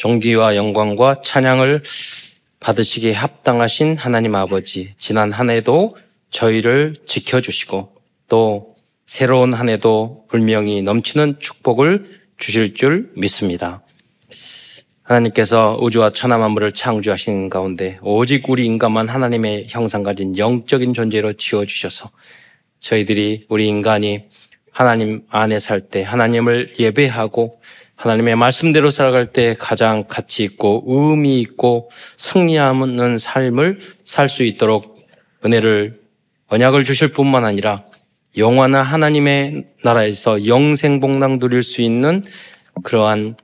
존귀와 영광과 찬양을 받으시기에 합당하신 하나님 아버지, 지난 한 해도 저희를 지켜주시고 또 새로운 한 해도 분명히 넘치는 축복을 주실 줄 믿습니다. 하나님께서 우주와 천하 만물을 창조하신 가운데 오직 우리 인간만 하나님의 형상 가진 영적인 존재로 지어 주셔서 저희들이 우리 인간이 하나님 안에 살 때 하나님을 예배하고 하나님의 말씀대로 살아갈 때 가장 가치 있고 의미 있고 승리하는 삶을 살 수 있도록 은혜를 언약을 주실 뿐만 아니라 영원한 하나님의 나라에서 영생복랑 누릴 수 있는 그러한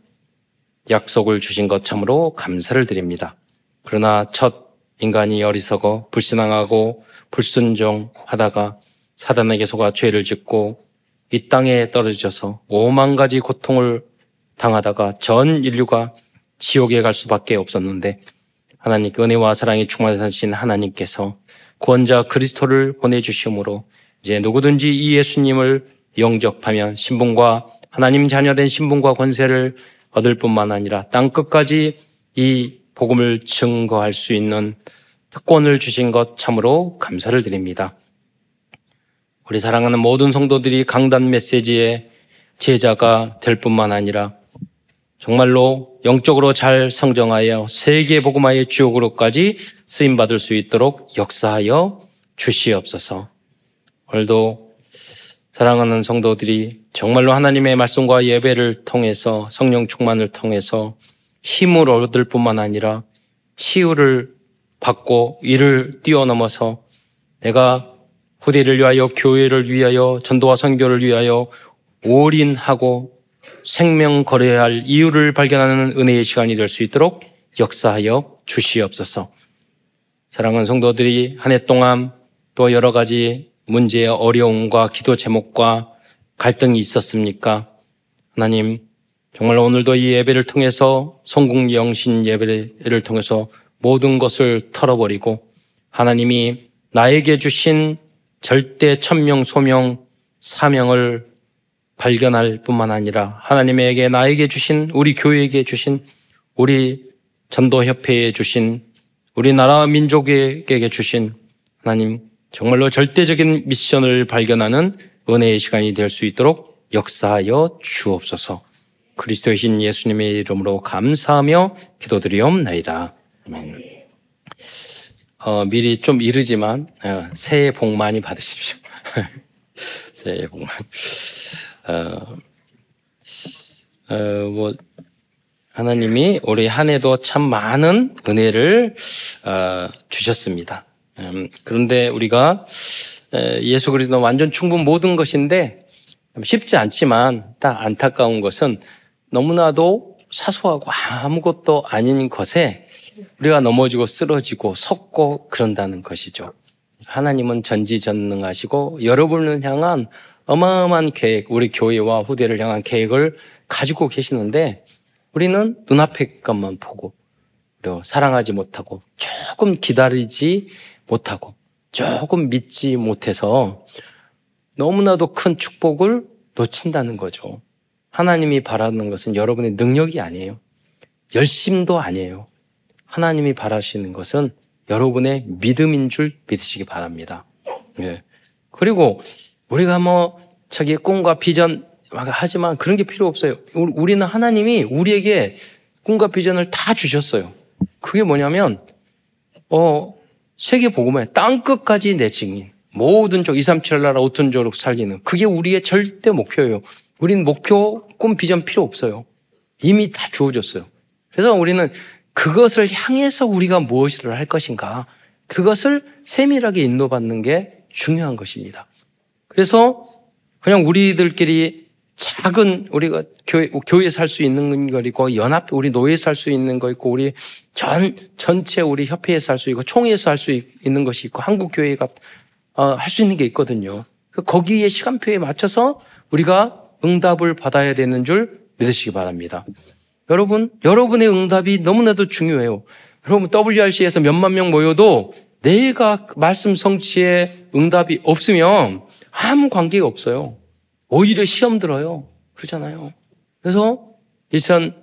약속을 주신 것 참으로 감사를 드립니다. 그러나 첫 인간이 어리석어 불신앙하고 불순종하다가 사단에게 속아 죄를 짓고 이 땅에 떨어져서 오만 가지 고통을 당하다가 전 인류가 지옥에 갈 수밖에 없었는데 하나님 은혜와 사랑이 충만하신 하나님께서 구원자 그리스도를 보내주시므로 이제 누구든지 이 예수님을 영접하면 신분과 하나님 자녀된 신분과 권세를 얻을 뿐만 아니라 땅 끝까지 이 복음을 증거할 수 있는 특권을 주신 것 참으로 감사를 드립니다. 우리 사랑하는 모든 성도들이 강단 메시지의 제자가 될 뿐만 아니라 정말로 영적으로 잘 성정하여 세계 복음화의 주역으로까지 쓰임 받을 수 있도록 역사하여 주시옵소서. 오늘도 사랑하는 성도들이 정말로 하나님의 말씀과 예배를 통해서 성령 충만을 통해서 힘을 얻을 뿐만 아니라 치유를 받고 이를 뛰어넘어서 내가 후대를 위하여 교회를 위하여 전도와 선교를 위하여 올인하고 생명 거래해야 할 이유를 발견하는 은혜의 시간이 될 수 있도록 역사하여 주시옵소서. 사랑하는 성도들이 한 해 동안 또 여러 가지 문제의 어려움과 기도 제목과 갈등이 있었습니까? 하나님, 정말 오늘도 이 예배를 통해서 성공 영신 예배를 통해서 모든 것을 털어버리고 하나님이 나에게 주신 절대 천명 소명 사명을 발견할 뿐만 아니라 하나님에게 나에게 주신 우리 교회에게 주신 우리 전도협회에 주신 우리나라 민족에게 주신 하나님 정말로 절대적인 미션을 발견하는 은혜의 시간이 될 수 있도록 역사하여 주옵소서. 그리스도의 신 예수님의 이름으로 감사하며 기도드리옵나이다. 아멘. 어, 미리 좀 이르지만 어, 새해 복 많이 받으십시오. 새해 복 많이. 어, 어, 뭐 하나님이 우리 한 해도 참 많은 은혜를 어, 주셨습니다. 음, 그런데 우리가 예수 그리스도 완전 충분 모든 것인데 쉽지 않지만 딱 안타까운 것은 너무나도 사소하고 아무것도 아닌 것에 우리가 넘어지고 쓰러지고 섰고 그런다는 것이죠. 하나님은 전지전능하시고 여러분을 향한 어마어마한 계획, 우리 교회와 후대를 향한 계획을 가지고 계시는데 우리는 눈앞의 것만 보고 사랑하지 못하고 조금 기다리지 못하고 조금 믿지 못해서 너무나도 큰 축복을 놓친다는 거죠. 하나님이 바라는 것은 여러분의 능력이 아니에요. 열심도 아니에요. 하나님이 바라시는 것은 여러분의 믿음인 줄 믿으시기 바랍니다. 예. 그리고 우리가 뭐 자기 꿈과 비전 하지만 그런 게 필요 없어요. 우리는 하나님이 우리에게 꿈과 비전을 다 주셨어요. 그게 뭐냐면 어 세계 복음의 땅 끝까지 내 증인. 모든 쪽 2, 3, 7 나라 5천 조록 살리는 그게 우리의 절대 목표예요. 우리는 목표, 꿈, 비전 필요 없어요. 이미 다 주어졌어요. 그래서 우리는 그것을 향해서 우리가 무엇을 할 것인가 그것을 세밀하게 인도받는 게 중요한 것입니다. 그래서 그냥 우리들끼리 작은 우리가 교회, 교회에 살수 있는 거 있고 연합 우리 노예에 살수 있는 거 있고 우리 전 전체 우리 협회에서 할 수 있고 총회에서 할 수 있는 것이 있고 한국 교회가 어, 할 수 있는 게 있거든요. 거기에 시간표에 맞춰서 우리가 응답을 받아야 되는 줄 믿으시기 바랍니다. 여러분, 여러분의 응답이 너무나도 중요해요. 여러분, WRC에서 몇만 명 모여도 내가 말씀 성취에 응답이 없으면 아무 관계가 없어요. 오히려 시험 들어요. 그러잖아요. 그래서 일선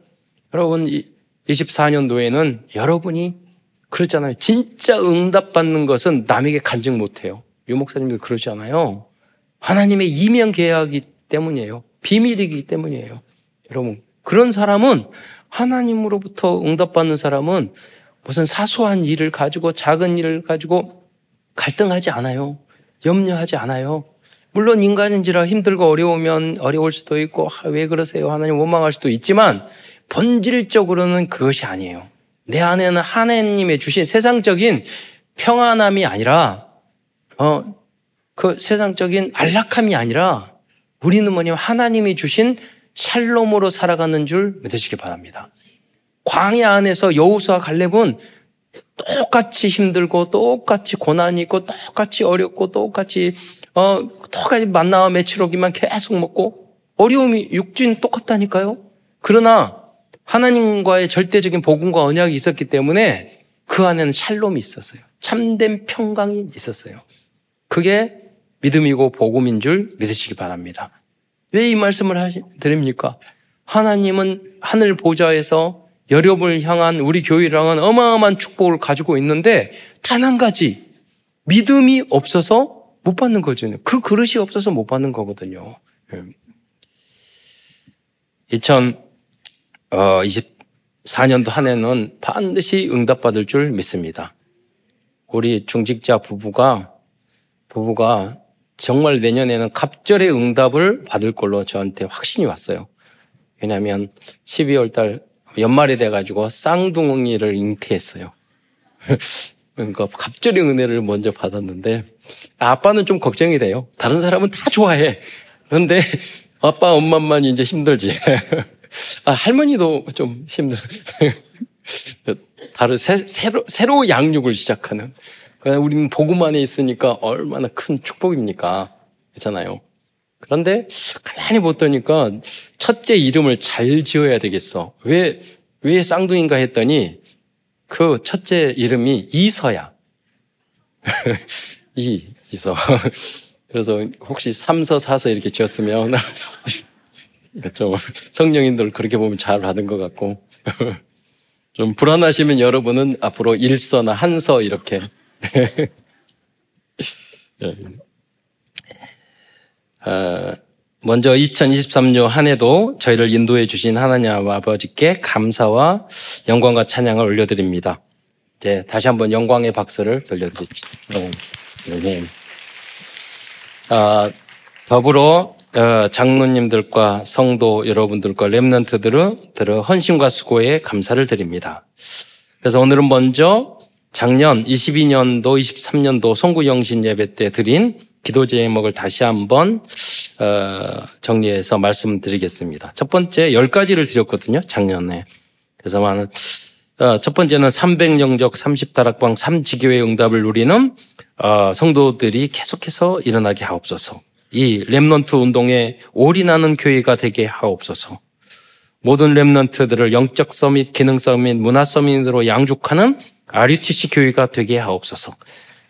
여러분 24년도에는 여러분이 그렇잖아요. 진짜 응답받는 것은 남에게 간증 못해요. 유 목사님도 그러잖아요. 하나님의 이명 계약이기 때문이에요. 비밀이기 때문이에요. 여러분, 그런 사람은 하나님으로부터 응답받는 사람은 무슨 사소한 일을 가지고 작은 일을 가지고 갈등하지 않아요. 염려하지 않아요. 물론 인간인지라 힘들고 어려우면 어려울 수도 있고 아, 왜 그러세요? 하나님 원망할 수도 있지만 본질적으로는 그것이 아니에요. 내 안에는 하나님의 주신 세상적인 평안함이 아니라 어, 그 세상적인 안락함이 아니라 우리는 뭐냐면 하나님이 주신 샬롬으로 살아가는 줄 믿으시기 바랍니다. 광야 안에서 여우수와 갈렙은 똑같이 힘들고 똑같이 고난이 있고 똑같이 어렵고 똑같이 어 똑같이 만나와 매치로기만 계속 먹고 어려움이 육진 똑같다니까요. 그러나 하나님과의 절대적인 복음과 언약이 있었기 때문에 그 안에는 샬롬이 있었어요. 참된 평강이 있었어요. 그게 믿음이고 복음인 줄 믿으시기 바랍니다. 왜 이 말씀을 하시, 드립니까? 하나님은 하늘 보좌에서 여러분을 향한 우리 향한 어마어마한 축복을 가지고 있는데 단 한 가지 믿음이 없어서 못 받는 거죠. 그 그릇이 없어서 못 받는 거거든요. 2024년도 한 해는 반드시 응답받을 줄 믿습니다. 우리 중직자 부부가 부부가 정말 내년에는 갑절의 응답을 받을 걸로 저한테 확신이 왔어요. 왜냐하면 12월 달 연말이 돼가지고 쌍둥이를 잉태했어요. 그러니까 갑절의 은혜를 먼저 받았는데 아빠는 좀 걱정이 돼요. 다른 사람은 다 좋아해. 그런데 아빠 엄마만 이제 힘들지. 아, 할머니도 좀 힘들어. 다른 새, 새로 새로 양육을 시작하는. 우리는 복음 안에 있으니까 얼마나 큰 축복입니까? 그렇잖아요. 그런데 가만히 보더니까 첫째 이름을 잘 지어야 되겠어. 왜, 왜 쌍둥이인가 했더니 그 첫째 이름이 이서야. 이, 이서. 그래서 혹시 삼서, 사서 이렇게 지었으면 좀 성령인들 그렇게 보면 잘 받은 것 같고 좀 불안하시면 여러분은 앞으로 일서나 한서 이렇게 예. 어, 먼저 2023년 한 해도 저희를 인도해 주신 하나님 아버지께 감사와 영광과 찬양을 올려드립니다. 이제 다시 한번 영광의 박수를 돌려드립시다. 네. 네. 아, 더불어 어, 장로님들과 성도 여러분들과 랩런트들은 헌신과 수고에 감사를 드립니다. 그래서 오늘은 먼저 작년 22년도, 23년도 송구영신 예배 때 드린 기도 제목을 다시 한번 어, 정리해서 말씀드리겠습니다. 첫 번째 10가지를 드렸거든요. 작년에. 그래서 어, 첫 번째는 300영적 30다락방 3지교의 응답을 누리는 어, 성도들이 계속해서 일어나게 하옵소서. 이 Remnant 운동에 올인하는 교회가 되게 하옵소서. 모든 Remnant들을 영적 summit, 기능 summit, 문화 summit으로 양육하는 RUTC 교회가 되게 하옵소서.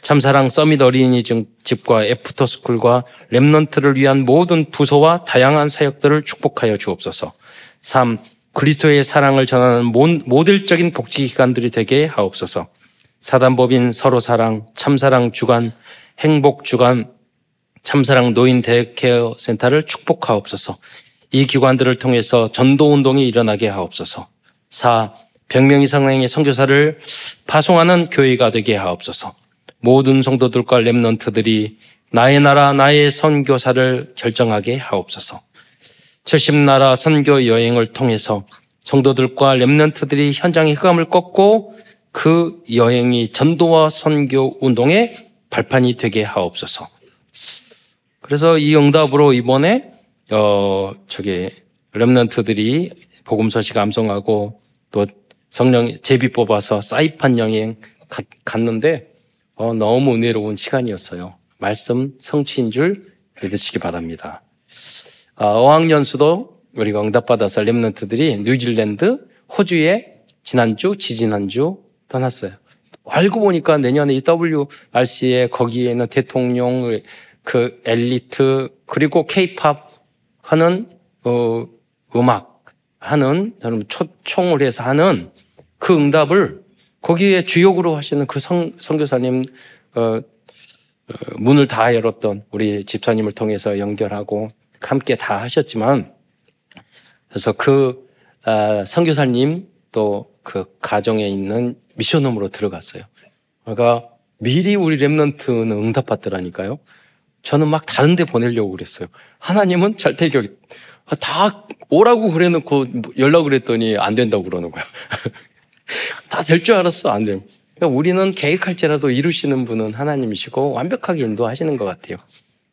참사랑 Summit 어린이 집과 after school과 Remnant를 위한 모든 부서와 다양한 사역들을 축복하여 주옵소서. 3. 그리스도의 사랑을 전하는 모델적인 복지기관들이 되게 하옵소서. 사단법인 서로사랑, 참사랑 주간, 행복주간, 참사랑 노인 day care 센터를 축복하옵소서. 이 기관들을 통해서 전도운동이 일어나게 하옵소서. 4. 100명 이상의 선교사를 파송하는 교회가 되게 하옵소서. 모든 성도들과 랩런트들이 나의 나라 나의 선교사를 결정하게 하옵소서. 70나라 선교 여행을 통해서 성도들과 랩런트들이 현장의 흑암을 꺾고 그 여행이 전도와 선교 운동의 발판이 되게 하옵소서. 그래서 이 응답으로 이번에 어 저기 랩런트들이 복음 소식 암송하고 또 성령 제비 뽑아서 사이판 여행 갔는데 어, 너무 은혜로운 시간이었어요. 말씀 성취인 줄 믿으시기 바랍니다. 어, 어학연수도 우리가 응답받아서 랩런트들이 뉴질랜드, 호주에 지난주, 지지난주 떠났어요. 알고 보니까 내년에 WRC에 거기에 있는 대통령, 그 엘리트, 그리고 케이팝 하는, 어, 음악 하는, 초총을 해서 하는 그 응답을 거기에 주역으로 하시는 그 성, 선교사님, 어, 어, 문을 다 열었던 우리 집사님을 통해서 연결하고 함께 다 하셨지만 그래서 그 아, 선교사님 또 그 가정에 있는 미션홈으로 들어갔어요. 그러니까 미리 우리 랩런트는 응답받더라니까요. 저는 막 다른 데 보내려고 그랬어요. 하나님은 절대격이 아, 다 오라고 그래놓고 연락을 했더니 안 된다고 그러는 거야. 다 될 줄 알았어. 안 돼. 그러니까 우리는 계획할지라도 이루시는 분은 하나님이시고 완벽하게 인도하시는 것 같아요.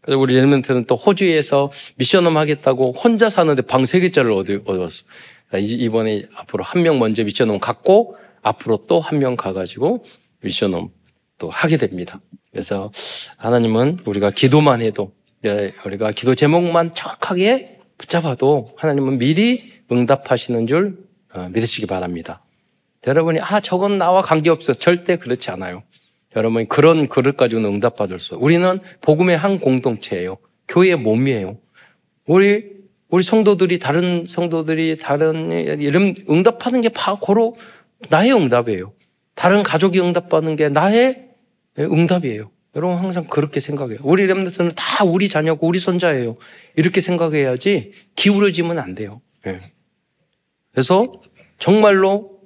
그래서 우리 랩런트는 또 호주에서 미션홈 하겠다고 혼자 사는데 방세 개짜리를 얻었어. 이번에 앞으로 한 명 먼저 미션홈 갔고 앞으로 또 한 명 가가지고 미션홈 또 하게 됩니다. 그래서 하나님은 우리가 기도만 해도 예, 우리가 기도 제목만 정확하게 붙잡아도 하나님은 미리 응답하시는 줄 어, 믿으시기 바랍니다. 여러분이 아 저건 나와 관계없어 절대 그렇지 않아요. 여러분이 그런 그릇 가지고는 응답받을 수. 우리는 복음의 한 공동체예요. 교회의 몸이에요. 우리 우리 성도들이 다른 성도들이 다른 이런 응답하는 게 바로 나의 응답이에요. 다른 가족이 응답받는 게 나의 응답이에요. 여러분 항상 그렇게 생각해요. 우리 렘드트는 다 우리 자녀고 우리 손자예요. 이렇게 생각해야지 기울어지면 안 돼요. 네. 그래서 정말로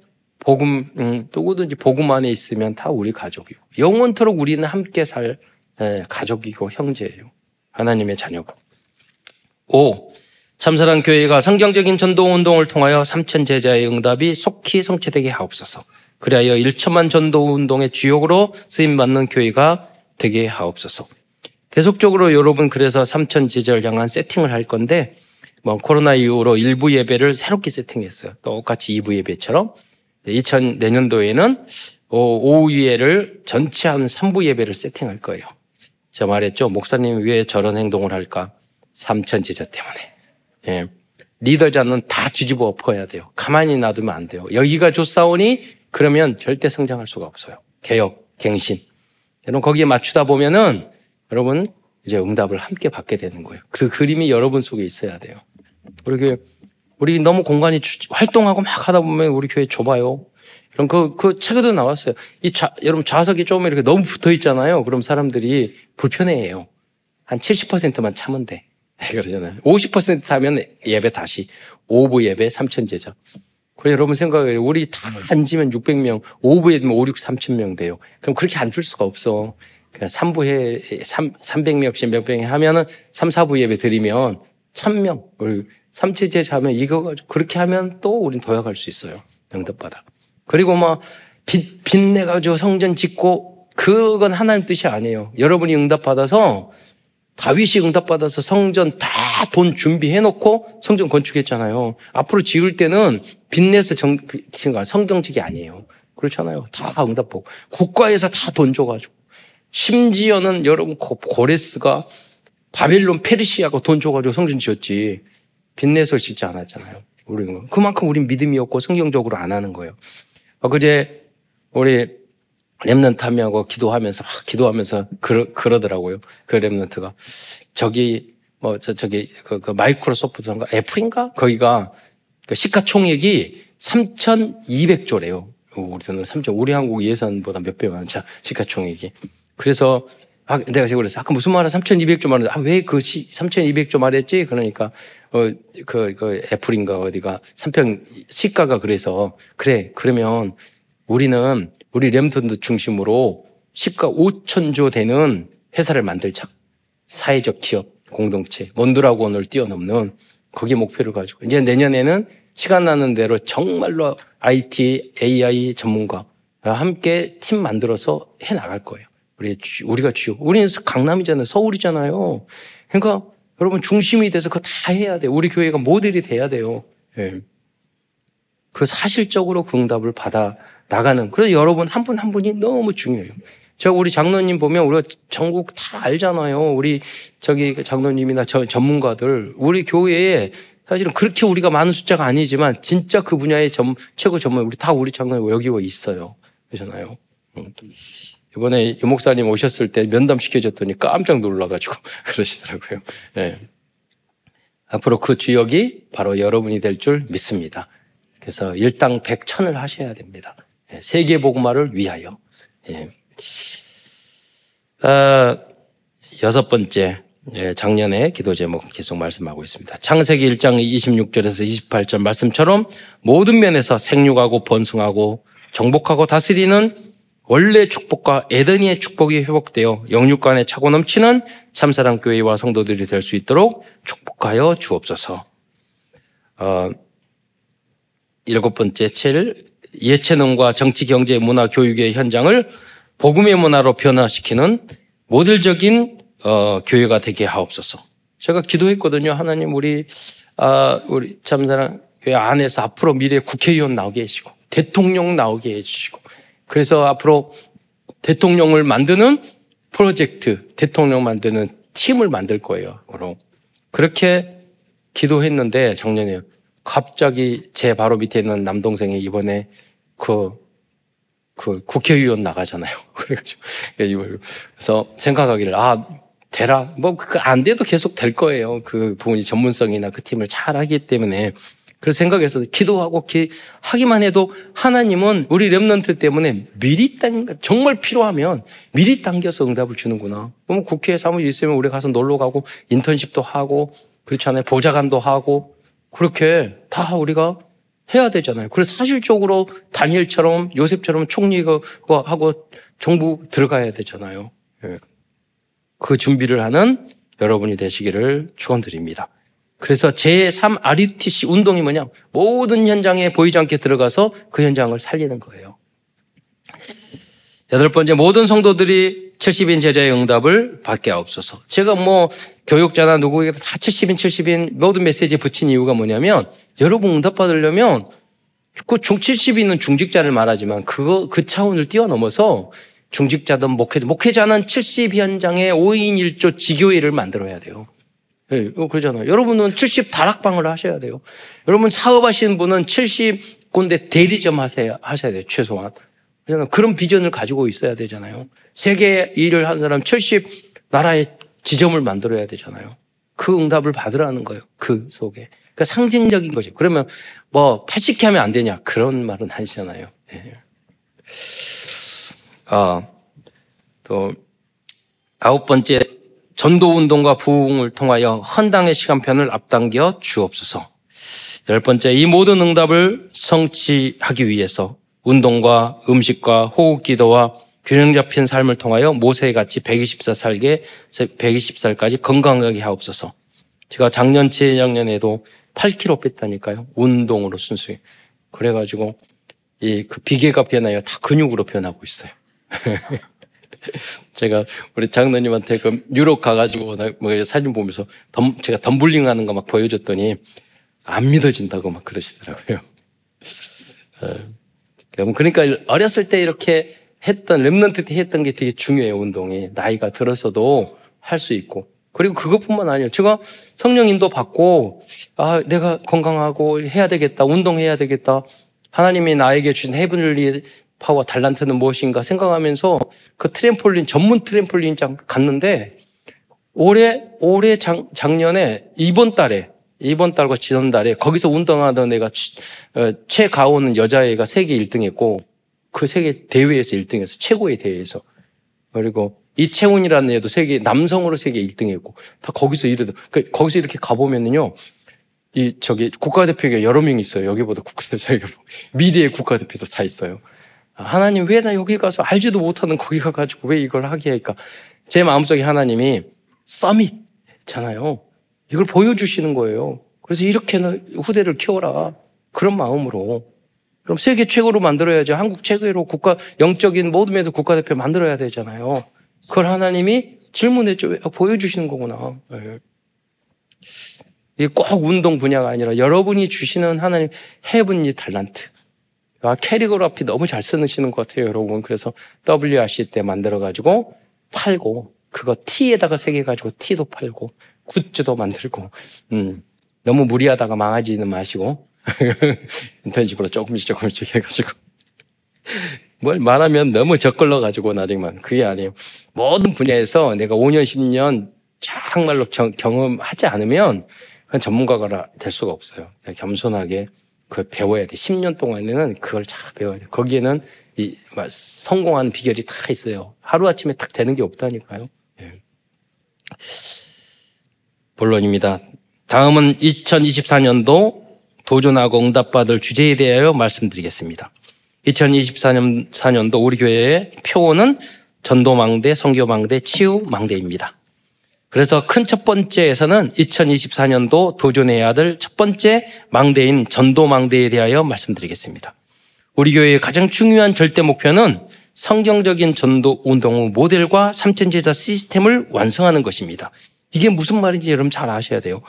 복음 음, 누구든지 복음 안에 있으면 다 우리 가족이요. 영원토록 우리는 함께 살 예, 가족이고 형제예요. 하나님의 자녀가. 5. 참사랑 교회가 성경적인 전도 운동을 통하여 삼천 제자의 응답이 속히 성취되게 하옵소서. 그리하여 1천만 전도 운동의 주역으로 쓰임 받는 교회가 되게 하옵소서. 계속적으로 여러분 그래서 삼천 제자를 향한 세팅을 할 건데 뭐 코로나 이후로 일부 예배를 새롭게 세팅했어요. 똑같이 2부 예배처럼 2000 내년도에는 오후 예를 전체 한 3부 예배를 세팅할 거예요. 제가 말했죠. 목사님이 왜 저런 행동을 할까? 삼천 제자 때문에. 예. 리더자는 다 뒤집어 엎어야 돼요. 가만히 놔두면 안 돼요. 여기가 좋사오니 그러면 절대 성장할 수가 없어요. 개혁, 갱신. 여러분 거기에 맞추다 보면은 여러분 이제 응답을 함께 받게 되는 거예요. 그 그림이 여러분 속에 있어야 돼요. 우리 우리 너무 공간이 활동하고 막 하다 보면 우리 교회 좁아요. 그럼 그, 그 책에도 나왔어요. 이 좌, 여러분 좌석이 좀 이렇게 너무 붙어 있잖아요. 그럼 사람들이 불편해해요. 한 70%만 참으면 돼. 그러잖아요. 50% 하면 예배 다시. 오부 예배 3천 제자. 그래 여러분 생각해요. 우리 다 앉으면 600명, 5부에 되면 5, 6, 3천 명 돼요. 그럼 그렇게 앉을 수가 없어. 그냥 3부에 3, 300명씩 몇 명이 하면은 3, 4부 예배 드리면 1000명, 우리 3체 제자 하면 이거 가지고 그렇게 하면 또 우린 도약할 수 있어요. 응답받아. 그리고 뭐 빚, 빚내 가지고 성전 짓고 그건 하나님 뜻이 아니에요. 여러분이 응답받아서 다윗이 응답받아서 성전 다 돈 준비해 놓고 성전 건축했잖아요. 앞으로 지을 때는 빚내서 정, 성경책이 아니에요. 그렇잖아요. 다 응답하고. 국가에서 다 돈 줘가지고. 심지어는 여러분 고레스가 바벨론 페르시아가 돈 줘가지고 성전 지었지. 빚내서 짓지 않았잖아요. 우리는. 그만큼 우린 믿음이 없고 성경적으로 안 하는 거예요. 그제 우리 랩런트 하고 기도하면서 막 기도하면서 그러, 그러더라고요. 그 랩런트가 저기 뭐 저 저기 그, 그 마이크로소프트인가 애플인가 거기가 그 시가총액이 3,200조래요. 우리 돈으로 3조 우리 한국 예산보다 몇배자 시가총액이. 그래서 아, 내가 그랬어. 아까 무슨 말을 3,200조 말했는데, 아, 왜 그 3,200조 말했지? 그러니까, 어, 그, 그 애플인가 어디가, 삼평 시가가 그래서, 그래, 그러면 우리는 우리 렘턴드 중심으로 10가 5천조 되는 회사를 만들자. 사회적 기업, 공동체, 몬드라곤을 뛰어넘는 거기에 목표를 가지고 이제 내년에는 시간 나는 대로 정말로 IT, AI 전문가 함께 팀 만들어서 해 나갈 거예요. 우리 우리가 주요. 우리는 강남이잖아요. 서울이잖아요. 그러니까 여러분 중심이 돼서 그거 다 해야 돼요. 우리 교회가 모델이 돼야 돼요. 네. 그 사실적으로 그 응답을 받아 나가는. 그래서 여러분 한 분한 한 분이 너무 중요해요. 저 우리 장로님 보면 우리가 전국 다 알잖아요. 우리 저기 장로님이나 저 전문가들 우리 교회에 사실은 그렇게 우리가 많은 숫자가 아니지만 진짜 그 분야의 전, 최고 전문 우리 다 우리 장로님 여기 와 있어요. 그러잖아요. 이번에 유 목사님 오셨을 때 면담 시켜줬더니 깜짝 놀라가지고 그러시더라고요. 네. 앞으로 그 주역이 바로 여러분이 될 줄 믿습니다. 그래서 일당 백천을 하셔야 됩니다. 예, 세계 복음화를 위하여. 예. 어, 여섯 번째 예, 작년에 기도 제목 계속 말씀하고 있습니다. 창세기 1장 26절에서 28절 말씀처럼 모든 면에서 생육하고 번성하고 정복하고 다스리는 원래 축복과 에덴의 축복이 회복되어 영육간에 차고 넘치는 참사랑 교회와 성도들이 될 수 있도록 축복하여 주옵소서. 어, 일곱 번째, 7. 예체능과 정치, 경제, 문화, 교육의 현장을 복음의 문화로 변화시키는 모델적인 어, 교회가 되게 하옵소서. 제가 기도했거든요. 하나님 우리 아, 우리 참사랑 교회 안에서 앞으로 미래 국회의원 나오게 해주시고 대통령 나오게 해주시고 그래서 앞으로 대통령을 만드는 프로젝트, 대통령 만드는 팀을 만들 거예요. 그럼 그렇게 기도했는데 작년에 갑자기 제 바로 밑에 있는 남동생이 이번에 그, 그 국회의원 나가잖아요. 그래가지고, 그래서 생각하기를, 아, 되라. 뭐, 그 안 돼도 계속 될 거예요. 그 부분이 전문성이나 그 팀을 잘 하기 때문에. 그래서 생각해서 기도하고 기, 하기만 해도 하나님은 우리 랩런트 때문에 미리 당, 정말 필요하면 미리 당겨서 응답을 주는구나. 그럼 국회에 사무실 있으면 우리 가서 놀러 가고 인턴십도 하고 그렇잖아요. 보좌관도 하고 그렇게 다 우리가 해야 되잖아요. 그래서 사실적으로 다니엘처럼 요셉처럼 총리가 하고 정부 들어가야 되잖아요. 예. 그 준비를 하는 여러분이 되시기를 축원드립니다. 그래서 제3 RUTC 운동이 뭐냐? 모든 현장에 보이지 않게 들어가서 그 현장을 살리는 거예요. 여덟 번째, 모든 성도들이 70인 제자의 응답을 받게 하옵소서. 제가 뭐 교육자나 누구에게도 다 70인, 70인 모든 메시지에 붙인 이유가 뭐냐면 여러분 응답 받으려면 그 중 70인은 중직자를 말하지만 그거 그 차원을 뛰어넘어서 중직자든 목회자, 목회자는 70 현장에 5인 1조 지교회를 만들어야 돼요. 예, 네, 그러잖아요. 여러분은 70 다락방을 하셔야 돼요. 여러분 사업하시는 분은 70 군데 대리점 하셔야, 하셔야 돼요. 최소한. 그잖아요. 그런 비전을 가지고 있어야 되잖아요. 세계 일을 한 사람 70 나라의 지점을 만들어야 되잖아요. 그 응답을 받으라는 거예요. 그 속에. 그러니까 상징적인 거죠. 그러면 뭐 80개 하면 안 되냐? 그런 말은 하시잖아요. 예. 아, 또 아홉 번째 전도 운동과 부흥을 통하여 헌당의 시간편을 앞당겨 주옵소서. 열 번째 이 모든 응답을 성취하기 위해서 운동과 음식과 호흡 기도와 균형 잡힌 삶을 통하여 모세같이 120살 살게 120살까지 건강하게 하옵소서. 제가 작년 재작년에도 8kg 뺐다니까요. 운동으로 순수히. 그래가지고 이 그 비계가 변하여 다 근육으로 변하고 있어요. 제가 우리 장로님한테 그 유럽 가가지고 뭐 사진 보면서 덤, 제가 덤블링 하는 거 막 보여줬더니 안 믿어진다고 막 그러시더라고요. 어, 그러니까 어렸을 때 이렇게 했던 랩런트 때 했던 게 되게 중요해요 운동이 나이가 들어서도 할 수 있고 그리고 그것뿐만 아니에요. 제가 성령 인도 받고 아 내가 건강하고 해야 되겠다 운동해야 되겠다 하나님이 나에게 주신 heavenly power 달란트는 무엇인가 생각하면서 그 트램폴린 전문 트램폴린장 갔는데 올해 올해 작, 작년에 이번 달에 이번 달과 지난달에 거기서 운동하던 애가 어, 최가온 여자애가 세계 1등했고 그 세계 대회에서 1등했어 최고의 대회에서. 그리고 이채훈이라는 애도 세계 남성으로 세계 1등했고 다 거기서 이르다 그 거기서 이렇게 가보면은요 이 저기 국가대표가 여러 명 있어요. 여기보다 국가대표 미래의 국가대표도 다 있어요 하나님 왜 나 여기 가서 알지도 못하는 거기 가가지고 왜 이걸 하게 할까? 제 마음속에 하나님이 서밋잖아요. 이걸 보여주시는 거예요. 그래서 이렇게는 후대를 키워라. 그런 마음으로. 그럼 세계 최고로 만들어야죠. 한국 최고로 국가, 영적인 모든 면에서 국가대표 만들어야 되잖아요. 그걸 하나님이 질문했죠. 보여주시는 거구나. 네. 이게 꼭 운동 분야가 아니라 여러분이 주시는 하나님 heavenly 달란트. 아, 캐리그라피 너무 잘 쓰시는 것 같아요, 여러분. 그래서 WRC 때 만들어가지고 팔고, 그거 T에다가 새겨가지고 T도 팔고, 굿즈도 만들고, 음, 너무 무리하다가 망하지는 마시고, 인턴십으로 조금씩 조금씩 해가지고. 뭘 말하면 너무 적걸러가지고 나중에만. 그게 아니에요. 모든 분야에서 내가 5년, 10년 정말로 경험하지 않으면 그건 전문가가 될 수가 없어요. 겸손하게 그걸 배워야 돼. 10년 동안에는 그걸 잘 배워야 돼. 거기에는 이 성공하는 비결이 다 있어요. 하루아침에 딱 되는 게 없다니까요. 예. 본론입니다. 다음은 2024년도 도전하고 응답받을 주제에 대하여 말씀드리겠습니다. 2024년도 우리 교회의 표어는 전도망대, 성교망대, 치유망대입니다. 그래서 큰 첫 번째에서는 2024년도 도전해야 될 첫 번째 망대인 전도 망대에 대하여 말씀드리겠습니다. 우리 교회의 가장 중요한 절대 목표는 성경적인 전도 운동 의 모델과 삼천제자 시스템을 완성하는 것입니다. 이게 무슨 말인지 여러분 잘 아셔야 돼요.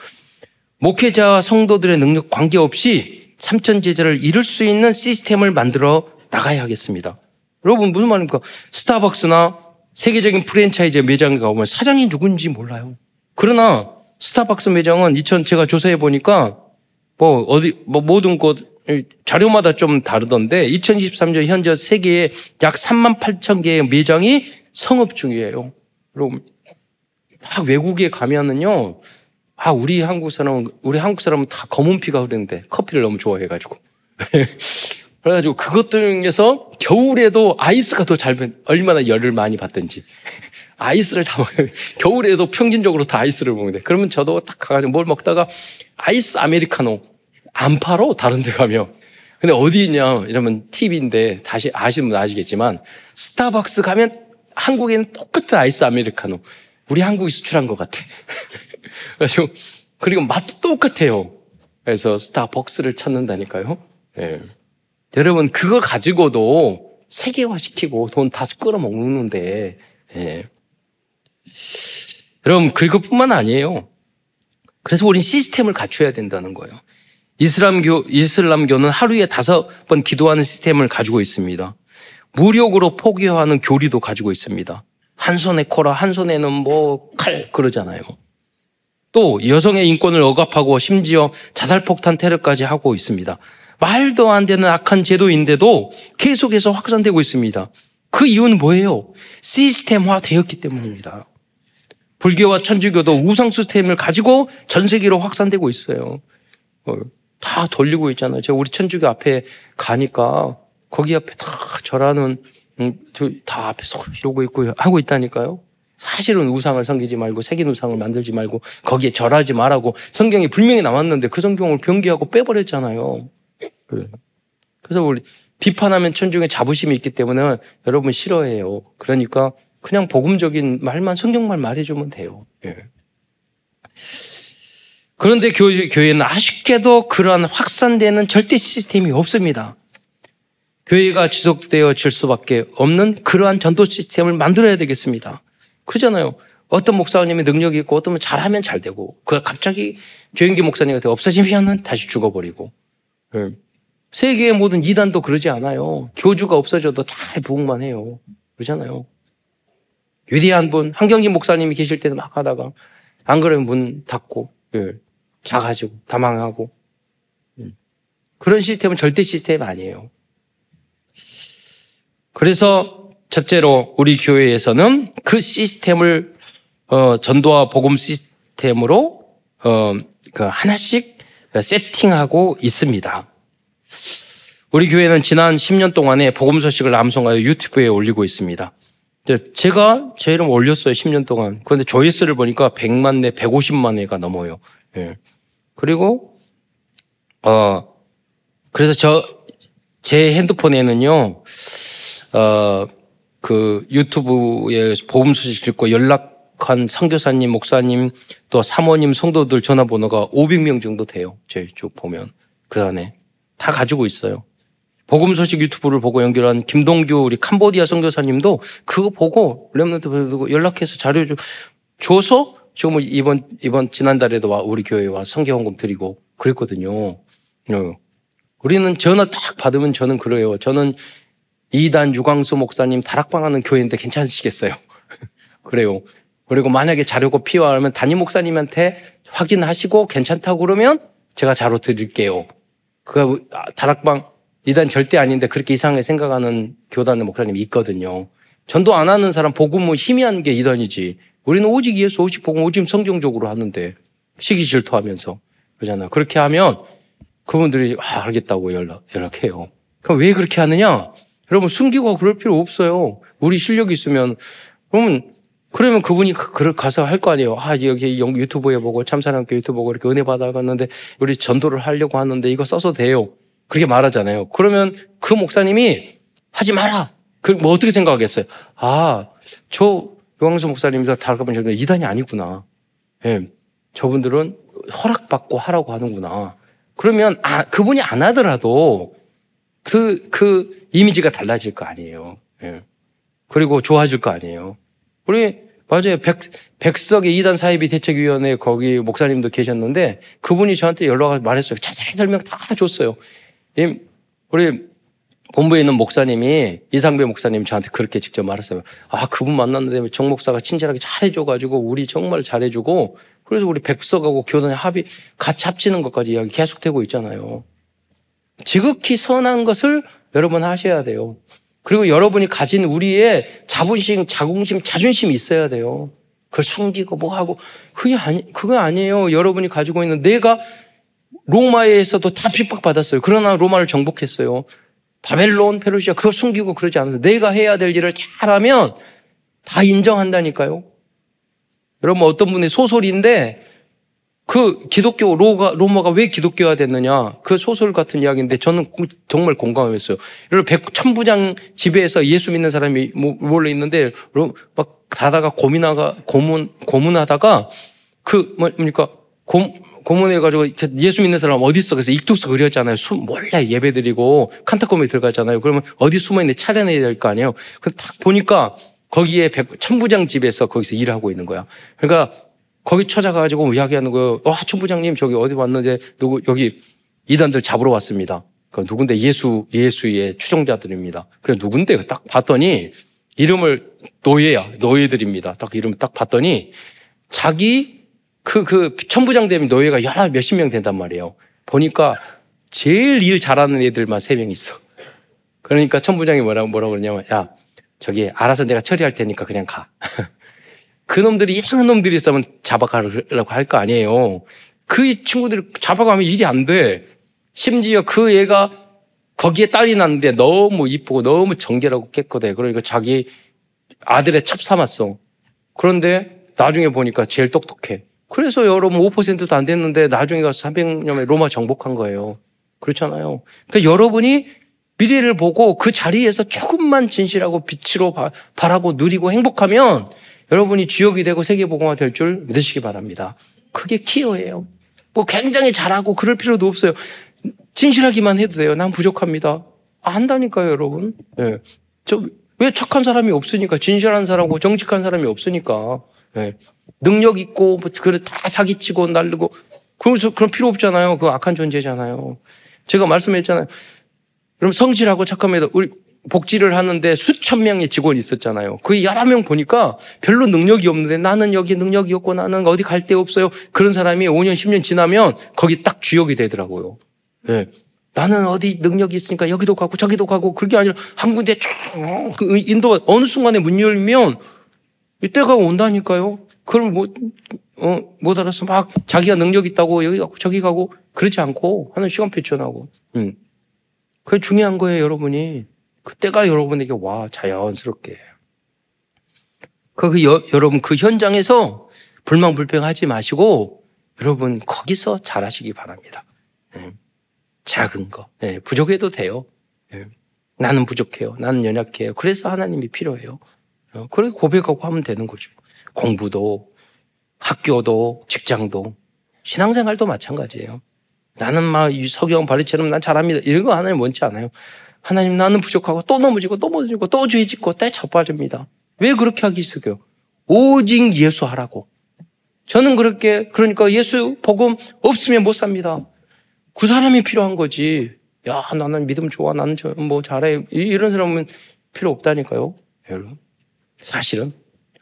목회자와 성도들의 능력 관계없이 삼천제자를 이룰 수 있는 시스템을 만들어 나가야 하겠습니다. 여러분 무슨 말입니까? 스타벅스나 세계적인 프랜차이즈 매장에 가보면 사장이 누군지 몰라요. 그러나 스타벅스 매장은 2000 제가 조사해 보니까 뭐 어디 뭐 모든 곳 자료마다 좀 다르던데 2023년 현재 세계에 약 3만 8천 개의 매장이 성업 중이에요. 여러분 딱 외국에 가면은요. 아 우리 한국 사람 우리 한국 사람은 다 검은 피가 흐르는데 커피를 너무 좋아해가지고 그래가지고 그것 중에서 겨울에도 아이스가 더 잘, 얼마나 열을 많이 받든지. 아이스를 다 먹어요. 겨울에도 평균적으로 다 아이스를 먹는데. 그러면 저도 딱 가가지고 뭘 먹다가 아이스 아메리카노 안 팔어. 다른 데 가면. 근데 어디 있냐. 이러면 팁인데 다시 아시는 분 아시겠지만 스타벅스 가면 한국에는 똑같은 아이스 아메리카노. 우리 한국이 수출한 것 같아. 그래가지고 그리고 맛도 똑같아요. 그래서 스타벅스를 찾는다니까요. 네. 여러분 그거 가지고도 세계화시키고 돈 다시 끌어먹는데 예. 여러분 그것뿐만 아니에요. 그래서 우린 시스템을 갖춰야 된다는 거예요. 이슬람교 이슬람교는 하루에 다섯 번 기도하는 시스템을 가지고 있습니다. 무력으로 포기하는 교리도 가지고 있습니다. 한 손에 코라, 한 손에는 뭐 칼 그러잖아요. 또 여성의 인권을 억압하고 심지어 자살폭탄 테러까지 하고 있습니다. 말도 안 되는 악한 제도인데도 계속해서 확산되고 있습니다. 그 이유는 뭐예요? 시스템화 되었기 때문입니다. 불교와 천주교도 우상 시스템을 가지고 전 세계로 확산되고 있어요. 어, 다 돌리고 있잖아요. 제가 우리 천주교 앞에 가니까 거기 앞에 다 절하는 음, 다 앞에서 이러고 있고 하고 있다니까요. 사실은 우상을 섬기지 말고 색인 우상을 만들지 말고 거기에 절하지 말라고 성경에 분명히 나왔는데 그 성경을 변기하고 빼버렸잖아요. 그래서 우리 비판하면 천중에 자부심이 있기 때문에 여러분 싫어해요. 그러니까 그냥 복음적인 말만 성경말 말해주면 돼요. 예. 그런데 교회, 교회는 아쉽게도 그러한 확산되는 절대 시스템이 없습니다. 교회가 지속되어질 수밖에 없는 그러한 전도 시스템을 만들어야 되겠습니다. 그잖아요. 어떤 목사님이 능력이 있고 어떤 잘하면 잘 되고 그 갑자기 조영기 목사님 같은 없어지면 다시 죽어버리고 예. 세계의 모든 이단도 그러지 않아요. 교주가 없어져도 잘 부흥만 해요. 그러잖아요. 위대한 분, 한경진 목사님이 계실 때는 막 하다가, 안 그러면 문 닫고, 예, 작아지고, 다 망하고. 음. 그런 시스템은 절대 시스템 아니에요. 그래서 첫째로 우리 교회에서는 그 시스템을 어, 전도와 복음 시스템으로 어, 그 하나씩 세팅하고 있습니다. 우리 교회는 지난 10년 동안에 복음 소식을 암송하여 유튜브에 올리고 있습니다. 제가 제 이름 올렸어요, 10년 동안. 그런데 조회수를 보니까 100만 내, 150만 회가 넘어요. 예. 그리고, 어, 그래서 저, 제 핸드폰에는요, 어, 그 유튜브에 복음 소식 듣고 연락한 선교사님, 목사님, 또 사모님, 성도들 전화번호가 500명 정도 돼요. 제 쭉 보면. 그 안에. 다 가지고 있어요. 복음 소식 유튜브를 보고 연결한 김동규 우리 캄보디아 선교사님도 그거 보고 렘넌트 보고 연락해서 자료 줘서 지금 뭐 이번 이번 지난달에도 와 우리 교회에 와 성교 헌금 드리고 그랬거든요. 어. 우리는 전화 딱 받으면 저는 그래요. 저는 이단 유광수 목사님 다락방 하는 교회인데 괜찮으시겠어요? 그래요. 그리고 만약에 자료가 필요하면 담임 목사님한테 확인하시고 괜찮다고 그러면 제가 자료 드릴게요. 그 다락방 이단 절대 아닌데 그렇게 이상하게 생각하는 교단의 목사님이 있거든요. 전도 안 하는 사람 복음은 희미한 게 이단이지. 우리는 오직 예수, 오직 복음, 오직 성경적으로 하는데 시기 질투하면서 그러잖아. 그렇게 하면 그분들이 아, 알겠다고 연락, 연락해요. 그럼 왜 그렇게 하느냐? 여러분 숨기고 그럴 필요 없어요. 우리 실력이 있으면 그러면 그러면 그분이 그, 가서 할 거 아니에요. 아, 여기 유튜브에 보고 참사랑교 유튜브 보고 이렇게 은혜 받아갔는데 우리 전도를 하려고 하는데 이거 써서 돼요. 그렇게 말하잖아요. 그러면 그 목사님이 하지 마라. 그뭐 어떻게 생각하겠어요? 아, 저 요광수 목사님이다 달가본 적은 이단이 아니구나. 예. 저분들은 허락받고 하라고 하는구나. 그러면 아, 그분이 안 하더라도 그, 그 이미지가 달라질 거 아니에요. 예. 그리고 좋아질 거 아니에요. 우리, 맞아요. 백, 백석의 이단 사이비 대책위원회 거기 목사님도 계셨는데 그분이 저한테 연락을 말했어요. 자세히 설명 다 줬어요. 우리 본부에 있는 목사님이 이상배 목사님 저한테 그렇게 직접 말했어요. 아 그분 만났는데 정 목사가 친절하게 잘해줘가지고 우리 정말 잘해주고 그래서 우리 백석하고 교단의 합의 같이 합치는 것까지 이야기 계속되고 있잖아요. 지극히 선한 것을 여러분 하셔야 돼요. 그리고 여러분이 가진 우리의 자부심, 자긍심, 자존심이 있어야 돼요. 그걸 숨기고 뭐 하고 그게 아니 그거 아니에요. 여러분이 가지고 있는 내가 로마에서도 다 핍박받았어요. 그러나 로마를 정복했어요. 바벨론, 페르시아 그걸 숨기고 그러지 않아요. 내가 해야 될 일을 잘하면 다 인정한다니까요. 여러분 어떤 분의 소설인데 그 기독교 로가, 로마가 왜 기독교가 됐느냐 그 소설 같은 이야기인데 저는 정말 공감했어요. 여러분 백 천부장 집에서 예수 믿는 사람이 몰려 있는데 막 다다가 고민하가 고문 고문하다가 그 뭡니까 고, 고문해가지고 예수 믿는 사람 어디 있어? 그래서 익투스 그렸잖아요. 숨 몰래 예배드리고 칸타콤에 들어가잖아요. 그러면 어디 숨어 있는데 찾아내야 될 거 아니에요. 그래서 딱 보니까 거기에 천부장 집에서 거기서 일하고 있는 거야. 그러니까 거기 찾아가지고 이야기하는 거예요. 와, 천부장님 저기 어디 왔는데 누구 여기 이단들 잡으러 왔습니다. 그 누군데 예수 예수의 추종자들입니다. 그래 누군데 딱 봤더니 이름을 노예야 노예들입니다. 딱 이름 딱 봤더니 자기 그, 그, 천부장 되면 노예가 여러 몇십 명 된단 말이에요. 보니까 제일 일 잘하는 애들만 세 명 있어. 그러니까 천부장이 뭐라고, 뭐라고 그러냐면, 야, 저기, 알아서 내가 처리할 테니까 그냥 가. 그 놈들이 이상한 놈들이 있으면 잡아가려고 할 거 아니에요. 그 친구들이 잡아가면 일이 안 돼. 심지어 그 애가 거기에 딸이 났는데 너무 이쁘고 너무 정결하고 깨끗해. 그러니까 자기 아들의 첩 삼았어. 그런데 나중에 보니까 제일 똑똑해. 그래서 여러분 5%도 안 됐는데 나중에 가서 300년에 로마 정복한 거예요. 그렇잖아요. 그러니까 여러분이 미래를 보고 그 자리에서 조금만 진실하고 빛으로 바라고 누리고 행복하면 여러분이 주역이 되고 세계보고가 될 줄 믿으시기 바랍니다. 그게 키어예요. 뭐 굉장히 잘하고 그럴 필요도 없어요. 진실하기만 해도 돼요. 난 부족합니다. 아, 한다니까요, 여러분. 예. 저, 왜 착한 사람이 없으니까, 진실한 사람하고 정직한 사람이 없으니까. 예. 능력 있고 뭐 그래 다 사기치고 날르고 그러면서 그런 필요 없잖아요. 그 악한 존재잖아요. 제가 말씀했잖아요. 그럼 성실하고 착함에도 우리 복지를 하는데 수천 명의 직원이 있었잖아요. 그 여러 명 보니까 별로 능력이 없는데 나는 여기 능력이 없고 나는 어디 갈 데 없어요. 그런 사람이 5년, 10년 지나면 거기 딱 주역이 되더라고요. 네. 나는 어디 능력이 있으니까 여기도 가고 저기도 가고 그게 아니라 한 군데 쭉 그 인도가 어느 순간에 문 열면 이때가 온다니까요. 그걸 못, 어, 못 알아서 막 자기가 능력 있다고 여기 가고 저기 가고 그렇지 않고 하는 시간표 전하고. 음. 그게 중요한 거예요, 여러분이. 그때가 여러분에게 와, 자연스럽게. 그, 그 여, 여러분 그 현장에서 불망불평하지 마시고 여러분 거기서 잘하시기 바랍니다. 네. 작은 거. 네. 부족해도 돼요. 네. 나는 부족해요. 나는 연약해요. 그래서 하나님이 필요해요. 어, 그래 고백하고 하면 되는 거죠. 공부도, 학교도, 직장도, 신앙생활도 마찬가지예요. 나는 막 석영 바리처럼 난 잘합니다. 이런 거 하나님 원치 않아요. 하나님 나는 부족하고 또 넘어지고 또 넘어지고 또 죄 짓고 때 자빠집니다. 왜 그렇게 하기 있어요? 오직 예수 하라고. 저는 그렇게 그러니까 예수 복음 없으면 못 삽니다. 그 사람이 필요한 거지. 야 나는 믿음 좋아 나는 뭐 잘해 이런 사람은 필요 없다니까요. 여러분 사실은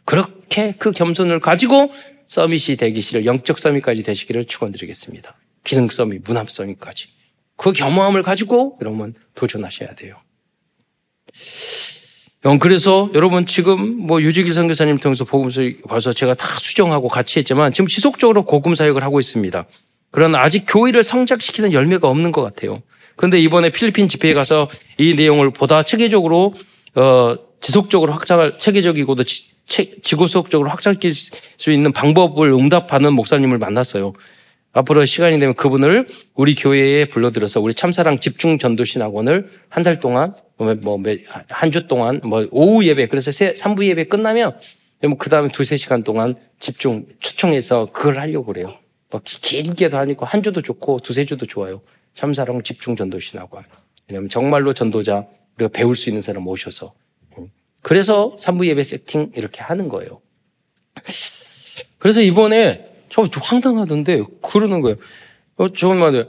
그렇게 그 겸손을 가지고 서밋이 되기시를 영적 서밋까지 되시기를 축원드리겠습니다. 기능 서밋, 문합 서밋까지. 그 겸허함을 가지고 여러분 도전하셔야 돼요. 그래서 여러분 지금 뭐 유지길 선교사님 통해서 복음서 벌써 제가 다 수정하고 같이 했지만 지금 지속적으로 복음 사역을 하고 있습니다. 그러나 아직 교회를 성장시키는 열매가 없는 것 같아요. 그런데 이번에 필리핀 집회에 가서 이 내용을 보다 체계적으로 어, 지속적으로 확장할 체계적이고도 지, 지구속적으로 확장시킬 수 있는 방법을 응답하는 목사님을 만났어요. 앞으로 시간이 되면 그분을 우리 교회에 불러들여서 우리 참사랑 집중 전도신 학원을 한 달 동안 뭐한 주 동안 뭐 오후 예배 그래서 3부 예배 끝나면 그 다음에 두세 시간 동안 집중 초청해서 그걸 하려고 그래요. 뭐 길게도 아니고 한 주도 좋고 두세 주도 좋아요. 참사랑 집중 전도신 학원. 왜냐하면 정말로 전도자 우리가 배울 수 있는 사람 모셔서 그래서 3부 예배 세팅 이렇게 하는 거예요. 그래서 이번에 저, 저 황당하던데 그러는 거예요. 어, 정말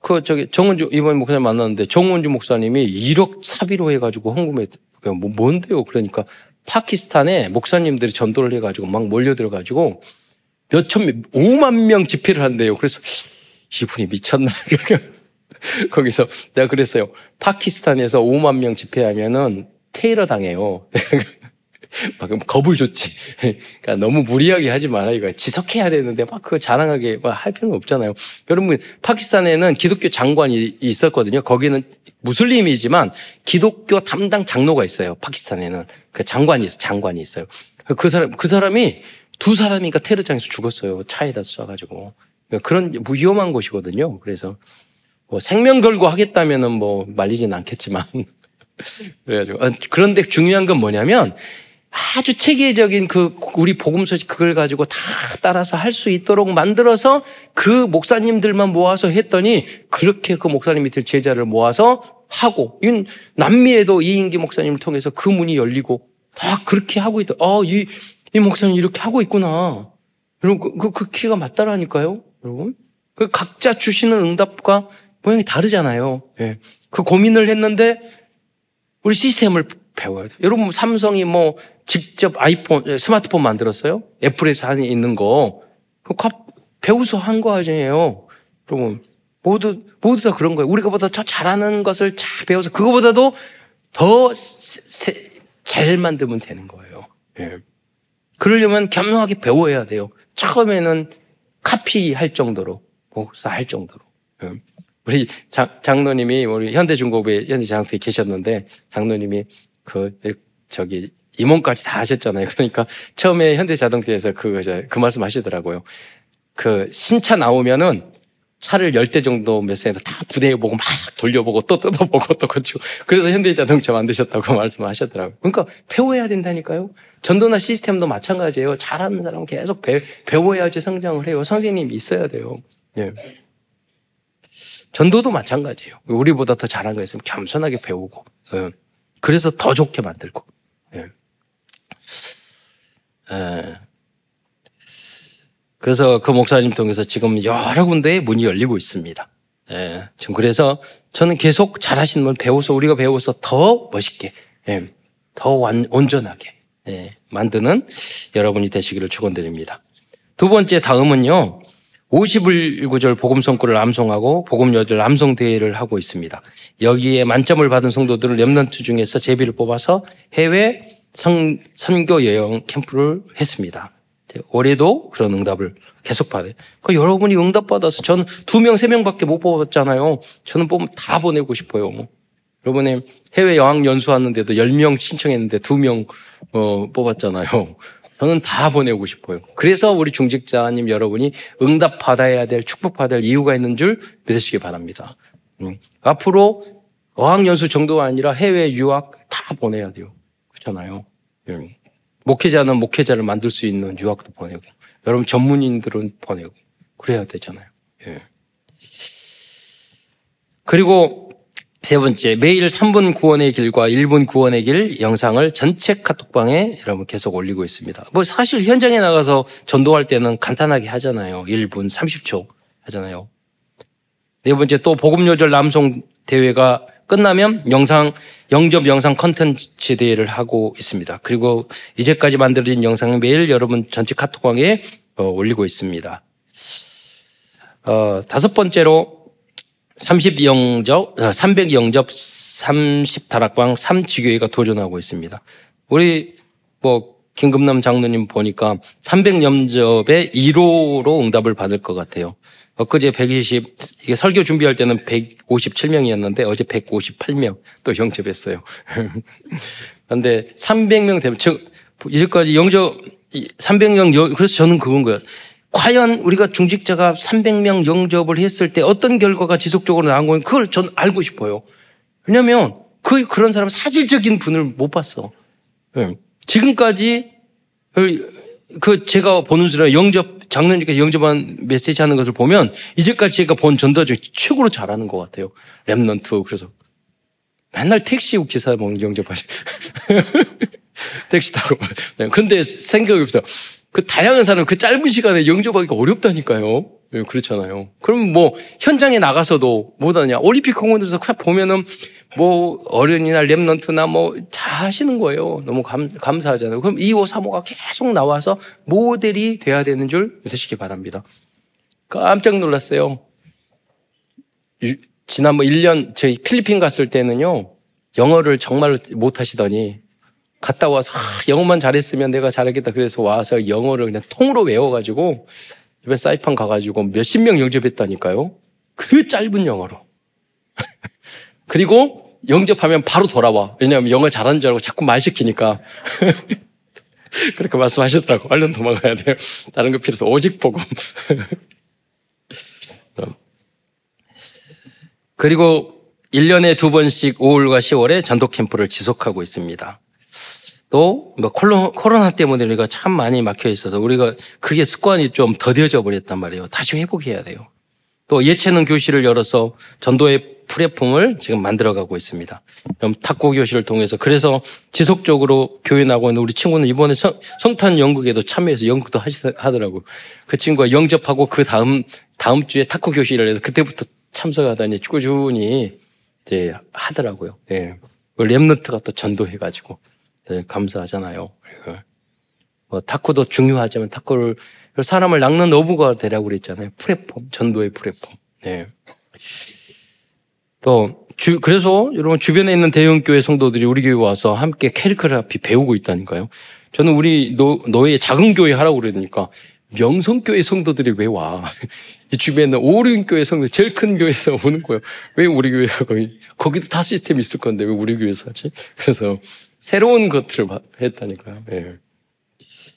그 저기 정은주 이번 목사님 만났는데 정은주 목사님이 1억 사비로 해가지고 헌금에 뭐 뭔데요? 그러니까 파키스탄에 목사님들이 전도를 해가지고 막 몰려들어가지고 몇천 5만 명 집회를 한대요. 그래서 이분이 미쳤나? 거기서 내가 그랬어요. 파키스탄에서 5만 명 집회하면은 테러 당해요. 막 겁을 줬지. 그러니까 너무 무리하게 하지 마라 이거 지속해야 되는데 막 그거 자랑하게 할 필요는 없잖아요. 여러분 파키스탄에는 기독교 장관이 있었거든요. 거기는 무슬림이지만 기독교 담당 장로가 있어요. 파키스탄에는 그 장관이 있어 장관이 있어요. 그 사람 그 사람이 두 사람이니까 테러장에서 죽었어요. 차에다 쏴가지고 그러니까 그런 위험한 곳이거든요. 그래서 뭐 생명 걸고 하겠다면은 뭐 말리진 않겠지만 그래가지고 아, 그런데 중요한 건 뭐냐면 아주 체계적인 그 우리 복음 소식 그걸 가지고 다 따라서 할 수 있도록 만들어서 그 목사님들만 모아서 했더니 그렇게 그 목사님 밑에 제자를 모아서 하고 이 남미에도 이인기 목사님을 통해서 그 문이 열리고 다 그렇게 하고 있다. 아, 이, 이 목사님 이렇게 하고 있구나. 여러분, 그, 그, 그 키가 맞다라니까요, 여러분. 그 각자 주시는 응답과 모양이 다르잖아요. 예. 그 고민을 했는데 우리 시스템을 배워야 돼요. 여러분, 삼성이 뭐 직접 아이폰, 예, 스마트폰 만들었어요? 애플에서 하는 있는 거. 그 배우서 한 거 아니에요. 여러분, 모두, 모두 다 그런 거예요. 우리가 보다 더 잘하는 것을 잘 배워서 그거보다도 더 잘 만들면 되는 거예요. 예. 그러려면 겸손하게 배워야 돼요. 처음에는 카피할 정도로, 목사할 정도로. 예. 우리 장, 장로님이 우리 현대중공업에 현대장학교에 계셨는데 장로님이 그 저기 임원까지 다 하셨잖아요. 그러니까 처음에 현대자동차에서 그, 그 말씀 하시더라고요. 그 신차 나오면은 차를 열 대 정도 몇 세나 다 부대해보고 막 돌려보고 또 뜯어보고 또 고치고 그래서 현대자동차 만드셨다고 말씀하셨더라고요. 그러니까 배워야 된다니까요. 전도나 시스템도 마찬가지예요. 잘하는 사람은 계속 배, 배워야지 성장을 해요. 선생님이 있어야 돼요. 예. 전도도 마찬가지예요. 우리보다 더 잘한 거 있으면 겸손하게 배우고, 예. 그래서 더 좋게 만들고. 예. 예. 그래서 그 목사님 통해서 지금 여러 군데에 문이 열리고 있습니다. 예. 지금 그래서 저는 계속 잘하시는 분 배워서 우리가 배워서 더 멋있게, 예. 더 완, 온전하게 예. 만드는 여러분이 되시기를 축원드립니다. 두 번째 다음은요. 51구절 복음 성구를 암송하고 복음 여절 암송 대회를 하고 있습니다. 여기에 만점을 받은 성도들을 렘넌트 중에서 제비를 뽑아서 해외 성, 선교 여행 캠프를 했습니다. 올해도 그런 응답을 계속 받아요. 그 여러분이 응답 받아서 저는 두 명, 세 명밖에 못 뽑았잖아요. 저는 뽑으면 다 보내고 싶어요. 여러분이 해외 여행 연수 왔는데도 10명 신청했는데 두명 어, 뽑았잖아요. 저는 다 보내고 싶어요. 그래서 우리 중직자님 여러분이 응답 받아야 될, 축복 할 이유가 있는 줄 믿으시기 바랍니다. 음. 앞으로 어학연수 정도가 아니라 해외 유학 다 보내야 돼요. 그렇잖아요. 음. 목회자는 목회자를 만들 수 있는 유학도 보내고, 여러분 전문인들은 보내고, 그래야 되잖아요. 예. 그리고 세 번째, 매일 3분 구원의 길과 1분 구원의 길 영상을 전체 카톡방에 여러분 계속 올리고 있습니다. 뭐 사실 현장에 나가서 전도할 때는 간단하게 하잖아요. 1분 30초 하잖아요. 네 번째, 또 복음요절 남송 대회가 끝나면 영상, 영접 영상 컨텐츠 대회를 하고 있습니다. 그리고 이제까지 만들어진 영상은 매일 여러분 전체 카톡방에 어, 올리고 있습니다. 어, 다섯 번째로 30 영접, 300 영접 30 다락방 3지교회가 도전하고 있습니다. 우리 뭐 김금남 장로님 보니까 300 영접에 1호로 응답을 받을 것 같아요. 엊그제 120, 이게 설교 준비할 때는 157명이었는데 어제 158명 또 영접했어요. 그런데 300명 되면, 즉, 이제까지 영접, 300명, 그래서 저는 그건 거예요. 과연 우리가 중직자가 300명 영접을 했을 때 어떤 결과가 지속적으로 나온 거예요? 그걸 전 알고 싶어요. 왜냐면 그, 그런 사람 사실적인 분을 못 봤어. 예. 지금까지 그 제가 보는 수는 영접 장로님께서 영접한 메시지 하는 것을 보면 이제까지 제가 본 전도 중에 최고로 잘하는 것 같아요. Remnant 그래서 맨날 택시 기사 뭐 영접하시 택시 타고 그런데 생각이 없어. 그 다양한 사람 그 짧은 시간에 영접하기가 어렵다니까요. 예, 그렇잖아요. 그럼 뭐 현장에 나가서도 못하냐. 올림픽 공원에서 보면은 뭐 어른이나 Remnant나 뭐 다 하시는 거예요. 너무 감, 감사하잖아요. 그럼 2호, 3호가 계속 나와서 모델이 돼야 되는 줄 믿으시기 바랍니다. 깜짝 놀랐어요. 지난번 1년 저희 필리핀 갔을 때는요. 영어를 정말 못 하시더니 갔다 와서 아, 영어만 잘했으면 내가 잘하겠다 그래서 와서 영어를 그냥 통으로 외워가지고 이번 사이판 가가지고 몇십 명 영접했다니까요. 그 짧은 영어로. 그리고 영접하면 바로 돌아와. 왜냐하면 영어 잘하는 줄 알고 자꾸 말 시키니까. 그렇게 말씀하셨더라고. 얼른 도망가야 돼요. 다른 거 필요 없어. 오직 복음. 그리고 1년에 두 번씩 5월과 10월에 전도 캠프를 지속하고 있습니다. 또뭐 코로나 때문에 우리가 참 많이 막혀 있어서 우리가 그게 습관이 좀 더뎌져 버렸단 말이에요. 다시 회복해야 돼요. 또 예체능 교실을 열어서 전도의 플랫폼을 지금 만들어가고 있습니다. 탁구 교실을 통해서 그래서 지속적으로 교회 나고 있는 우리 친구는 이번에 성, 성탄 연극에도 참여해서 연극도 하더라고. 그 친구가 영접하고 그 다음 다음 주에 탁구 교실을 해서 그때부터 참석하다니 꾸준히 이제 하더라고요. 예. 그 랩너트가 또 전도해가지고 네, 감사하잖아요. 뭐 탁구도 중요하지만 탁구를 사람을 낚는 어부가 되라고 그랬잖아요. 플랫폼, 전도의 플랫폼. 네. 또 주, 그래서 여러분 주변에 있는 대형 교회 성도들이 우리 교회 와서 함께 캐리크라피 배우고 있다니까요. 저는 우리 노, 노회 작은 교회 하라고 그러니까 명성교회 성도들이 왜 와? 이 주변에 오륜교회 성도 제일 큰 교회에서 오는 거예요. 왜 우리 교회가 거기 거기도 다 시스템이 있을 건데 왜 우리 교회에서 하지? 그래서 새로운 것들을 했다니까요. 예.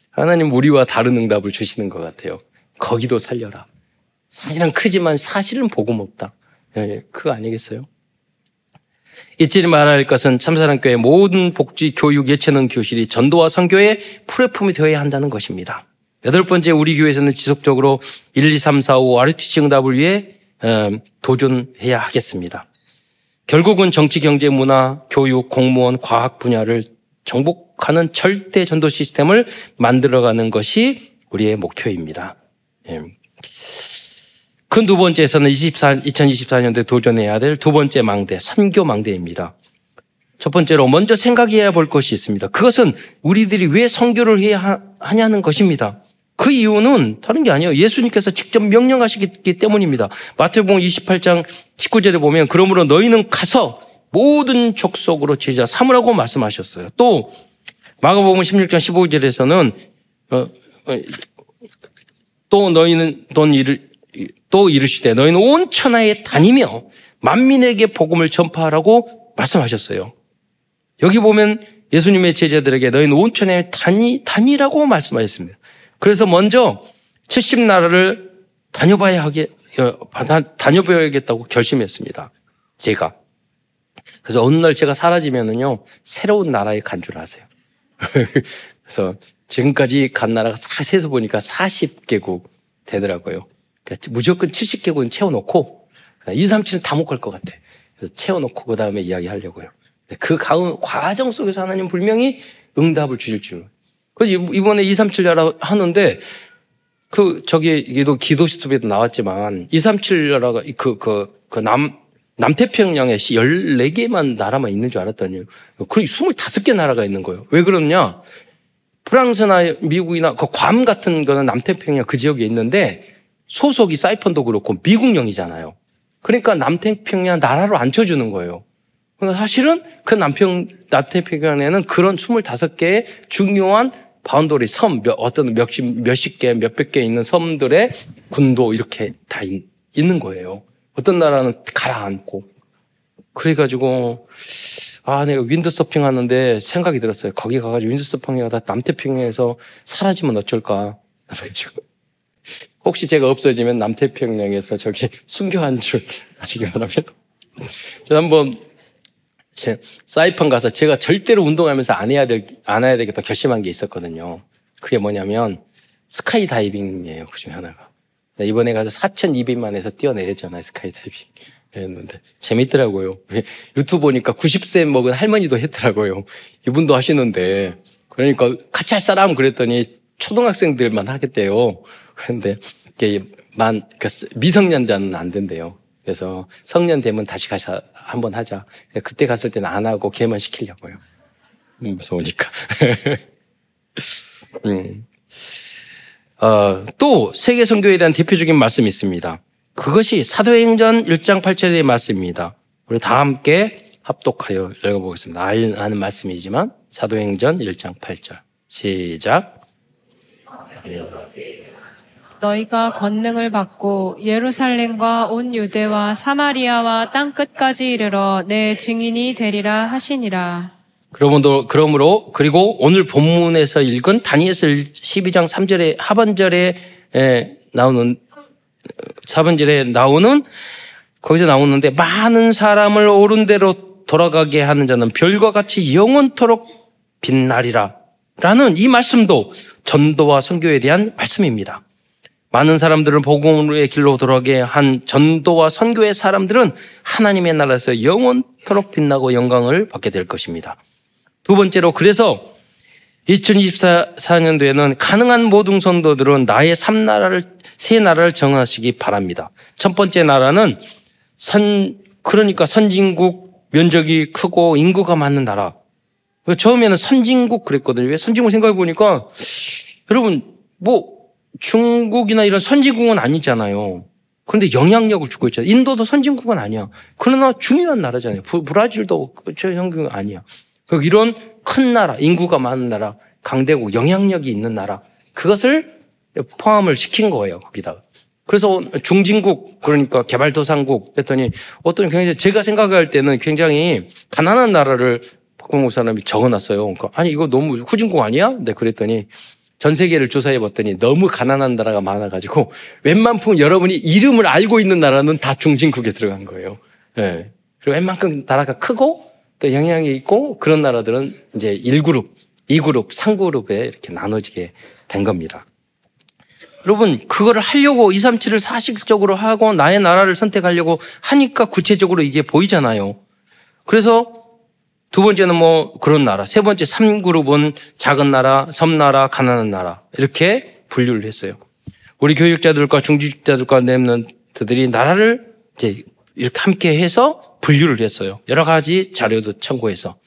하나님 우리와 다른 응답을 주시는 것 같아요. 거기도 살려라. 사실은 크지만 사실은 복음 없다. 예, 그거 아니겠어요? 잊지 말할 것은 참사랑교회 모든 복지, 교육, 예체능 교실이 전도와 선교의 플랫폼이 되어야 한다는 것입니다. 여덟 번째 우리 교회에서는 지속적으로 1, 2, 3, 4, 5 RTC 응답을 위해 어, 도전해야 하겠습니다. 결국은 정치, 경제, 문화, 교육, 공무원, 과학 분야를 정복하는 절대 전도 시스템을 만들어가는 것이 우리의 목표입니다. 예. 큰두 번째에서는 24, 2024년도에 도전해야 될 두 번째 망대, 선교 망대입니다. 첫 번째로 먼저 생각해야 볼 것이 있습니다. 그것은 우리들이 왜 선교를 해야 하냐는 것입니다. 그 이유는 다른 게 아니에요. 예수님께서 직접 명령하시기 때문입니다. 마태복음 28장 19절에 보면 그러므로 너희는 가서 모든 족속으로 제자 삼으라고 말씀하셨어요. 또 마가복음 16장 15절에서는 어, 어, 또 너희는 돈 이를 또 이르시되 너희는 온 천하에 다니며 만민에게 복음을 전파하라고 말씀하셨어요. 여기 보면 예수님의 제자들에게 너희는 온 천하에 다니 다니라고 말씀하셨습니다. 그래서 먼저 70나라를 다녀봐야 하게, 어, 다녀봐야겠다고 결심했습니다. 제가. 그래서 어느 날 제가 사라지면은요, 새로운 나라에 간 줄 아세요. 그래서 지금까지 간 나라가 세서 보니까 40개국 되더라고요. 그러니까 무조건 70개국은 채워놓고, 2, 3, 7은 다 못 갈 것 같아. 그래서 채워놓고 그 다음에 이야기 하려고요. 그 과정 속에서 하나님 분명히 응답을 주실 줄. 그래서 이번에 237 하는데 그 저기 이게도 기도 시스템에도 나왔지만 237 나라가 그그그남 남태평양에 14개만 나라만 있는 줄 알았더니 그 25개 나라가 있는 거예요. 왜 그러냐? 프랑스나 미국이나 그 괌 같은 거는 남태평양 그 지역에 있는데 소속이 사이판도 그렇고 미국령이잖아요. 그러니까 남태평양 나라로 앉혀주는 거예요. 사실은 그 남평, 남태평양에는 그런 25개의 중요한 boundary 섬, 몇, 어떤 몇십, 몇십 개, 몇백 개 있는 섬들의 군도 이렇게 다 있 는 거예요. 어떤 나라는 가라앉고. 그래가지고, 아, 내가 윈드서핑 하는데 생각이 들었어요. 거기 가가지고 윈드서핑 하다 남태평양에서 사라지면 어쩔까. 그래가지고. 혹시 제가 없어지면 남태평양에서 저기 순교한 줄 아시기 바랍니다. 저 한번 제 사이판 가서 제가 절대로 운동하면서 안 해야 될, 안 해야 되겠다 결심한 게 있었거든요. 그게 뭐냐면 스카이 다이빙이에요. 그 중에 하나가. 이번에 가서 4,200만에서 뛰어내렸잖아요. 스카이 다이빙. 했는데 재밌더라고요. 유튜브 보니까 90세 먹은 할머니도 했더라고요. 이분도 하시는데 그러니까 같이 할 사람 그랬더니 초등학생들만 하겠대요. 그런데 이게 만그 미성년자는 안 된대요. 그래서 성년 되면 다시 가서 한번 하자. 그때 갔을 때는 안 하고 걔만 시키려고요. 음, 무서우니까. 음. 어, 또 세계 선교에 대한 대표적인 말씀이 있습니다. 그것이 사도행전 1장 8절의 말씀입니다. 우리 다 함께 합독하여 읽어보겠습니다. 아는 말씀이지만 사도행전 1장 8절. 시작. 너희가 권능을 받고 예루살렘과 온 유대와 사마리아와 땅 끝까지 이르러 내 증인이 되리라 하시니라. 그러므로, 그러므로 그리고 오늘 본문에서 읽은 다니엘서 12장 3절의 하반절에 나오는 4번절에 나오는 거기서 나오는데 많은 사람을 옳은 대로 돌아가게 하는 자는 별과 같이 영원토록 빛나리라 라는 이 말씀도 전도와 선교에 대한 말씀입니다. 많은 사람들을 복음의 길로 돌아가게 한 전도와 선교의 사람들은 하나님의 나라에서 영원토록 빛나고 영광을 받게 될 것입니다. 두 번째로 그래서 2024년도에는 가능한 모든 선도들은 나의 삼나라를 세 나라를 정하시기 바랍니다. 첫 번째 나라는 선 그러니까 선진국 면적이 크고 인구가 많은 나라. 처음에는 선진국 그랬거든요. 왜 선진국 생각해 보니까 여러분 뭐 중국이나 이런 선진국은 아니잖아요. 그런데 영향력을 주고 있잖아요. 인도도 선진국은 아니야. 그러나 중요한 나라잖아요. 부, 브라질도 저 선진국 아니야. 이런 큰 나라, 인구가 많은 나라, 강대국, 영향력이 있는 나라, 그것을 포함을 시킨 거예요, 거기다가. 그래서 중진국, 그러니까 개발도상국 했더니 어떤 굉장히 제가 생각할 때는 굉장히 가난한 나라를 박봉국 사람이 적어놨어요. 그러니까 아니, 이거 너무 후진국 아니야? 네, 그랬더니 전 세계를 조사해 봤더니 너무 가난한 나라가 많아가지고 웬만큼 여러분이 이름을 알고 있는 나라는 다 중진국에 들어간 거예요. 네. 그리고 웬만큼 나라가 크고 또 영향이 있고 그런 나라들은 이제 1그룹, 2그룹, 3그룹에 이렇게 나눠지게 된 겁니다. 여러분, 그거를 하려고 2, 3, 7을 사실적으로 하고 나의 나라를 선택하려고 하니까 구체적으로 이게 보이잖아요. 그래서 두 번째는 뭐 그런 나라. 세 번째 3그룹은 작은 나라, 섬나라, 가난한 나라. 이렇게 분류를 했어요. 우리 교육자들과 중직자들과 랩런트들이 나라를 이제 이렇게 함께 해서 분류를 했어요. 여러 가지 자료도 참고해서.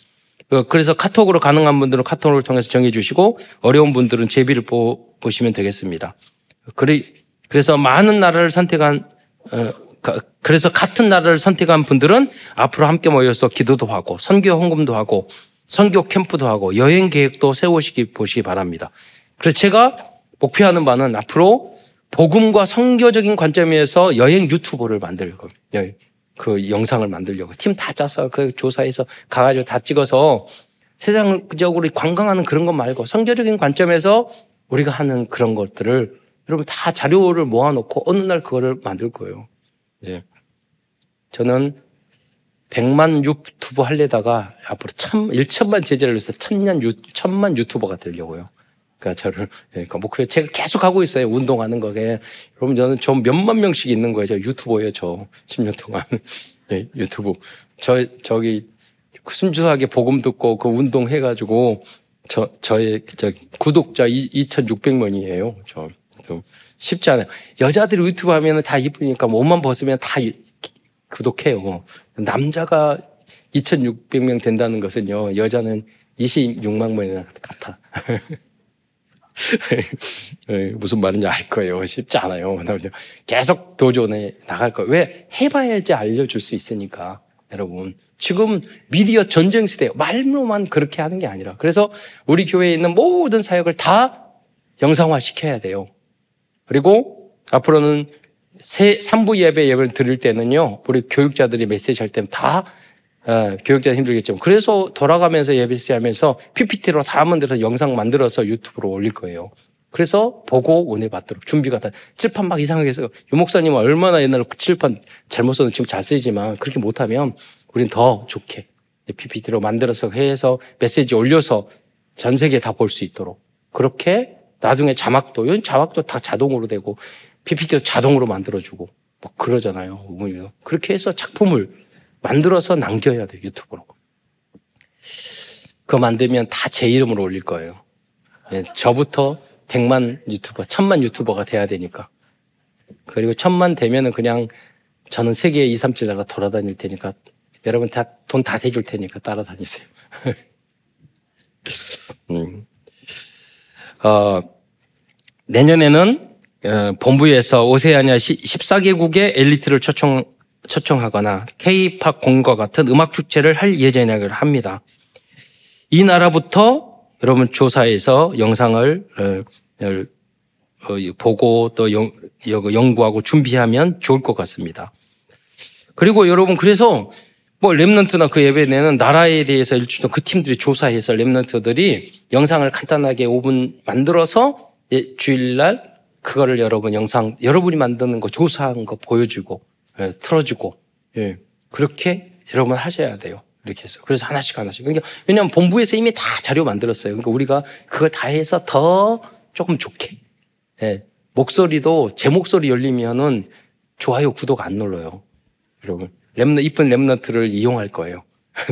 어, 그래서 카톡으로 가능한 분들은 카톡을 통해서 정해 주시고 어려운 분들은 제비를 보시면 되겠습니다. 그래서 많은 나라를 선택한 어, 그래서 같은 나라를 선택한 분들은 앞으로 함께 모여서 기도도 하고 선교 헌금도 하고 선교 캠프도 하고 여행 계획도 세우시기 보시기 바랍니다. 그래서 제가 목표하는 바는 앞으로 복음과 성교적인 관점에서 여행 유튜브를 만들 겁니다. 그 영상을 만들려고 팀 다 짜서 그 조사해서 가가지고 다 찍어서 세상적으로 관광하는 그런 것 말고 성교적인 관점에서 우리가 하는 그런 것들을 여러분 다 자료를 모아놓고 어느 날 그거를 만들 거예요. 이제 저는 100만 유튜브 할래다가 앞으로 천, 1천만 제자를 위해서 천년 유, 천만 유튜버가 되려고요. 그러니까 저를, 예, 그러니까 목표, 제가 계속 하고 있어요. 운동하는 거게. 여러분, 저는 저 몇만 명씩 있는 거예요. 저 유튜버예요, 저. 10년 동안. 예, 유튜브. 저, 저기, 순수하게 복음 듣고 그 운동 해가지고, 저, 저의, 저, 구독자 2,600만이에요. 저, 좀 쉽지 않아요. 여자들이 유튜브 하면 다 이쁘니까 몸만 벗으면 다 구독해요. 남자가 2,600명 된다는 것은요, 여자는 26만 명이나 같아. 예, 무슨 말인지 알 거예요. 쉽지 않아요. 계속 도전해 나갈 거예요. 왜? 해봐야지 알려줄 수 있으니까. 여러분. 지금 미디어 전쟁 시대예요. 말로만 그렇게 하는 게 아니라. 그래서 우리 교회에 있는 모든 사역을 다 영상화 시켜야 돼요. 그리고 앞으로는 세, 3부 예배 예배를 드릴 때는요, 우리 교육자들이 메시지 할 때는 다, 어, 교육자 힘들겠죠. 그래서 돌아가면서 예배 하면서 PPT로 다 만들어서 영상 만들어서 유튜브로 올릴 거예요. 그래서 보고 은혜 받도록 준비가 다, 칠판 막 이상하게 해서, 유 목사님은 얼마나 옛날에 그 칠판 잘못 써도 지금 잘 쓰지만 그렇게 못하면 우린 더 좋게 PPT로 만들어서 해서 메시지 올려서 전 세계에 다 볼 수 있도록. 그렇게 나중에 자막도, 이건 자막도 다 자동으로 되고 PPT도 자동으로 만들어주고 뭐 그러잖아요. 뭐 그렇게 해서 작품을 만들어서 남겨야 돼요. 유튜브로. 그거 만들면 다 제 이름으로 올릴 거예요. 예, 저부터 100만 유튜버, 1000만 유튜버가 돼야 되니까. 그리고 1000만 되면은 그냥 저는 세계 2, 3, 7 나라 돌아다닐 테니까 여러분 다 돈 다 대줄 테니까 따라다니세요. 음. 어, 내년에는 어, 본부에서 오세아니아 14개국의 엘리트를 초청, 초청하거나 K-팝 공과 같은 음악 축제를 할 예정이라고 합니다. 이 나라부터 여러분 조사해서 영상을 어, 어, 보고 또 영, 연구하고 준비하면 좋을 것 같습니다. 그리고 여러분 그래서 뭐 랩런트나 그 예배 내는 나라에 대해서 일주일 그 팀들이 조사해서 랩런트들이 영상을 간단하게 5분 만들어서 예, 주일날 그거를 여러분 영상 여러분이 만드는 거 조사한 거 보여주고 예, 틀어주고 예, 그렇게 여러분 하셔야 돼요. 이렇게 해서 그래서 하나씩 하나씩 그러니까 왜냐하면 본부에서 이미 다 자료 만들었어요. 그러니까 우리가 그걸 다 해서 더 조금 좋게 예, 목소리도 제 목소리 열리면은 좋아요 구독 안 눌러요, 여러분. 랩너, 이쁜 랩너트를 이용할 거예요.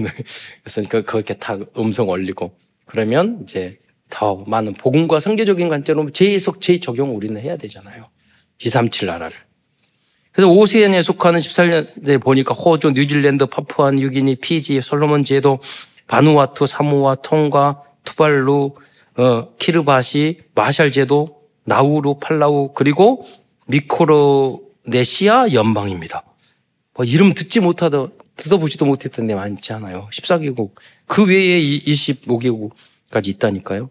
그래서 그, 그렇게 다 음성 올리고. 그러면 이제 더 많은 복음과 성계적인 관점으로 재해석, 재적용 우리는 해야 되잖아요. 237 나라를. 그래서 오세안에 속하는 14년에 보니까 호주, 뉴질랜드, 파푸아 뉴기니, 피지, 솔로몬 제도, 바누아투, 사모아, 통과, 투발루, 어, 키르바시, 마샬 제도, 나우루, 팔라우, 그리고 미코로네시아 연방입니다. 뭐 이름 듣지 못하다, 듣어보지도 못했던 데 많잖아요. 14개국. 그 외에 25개국까지 있다니까요.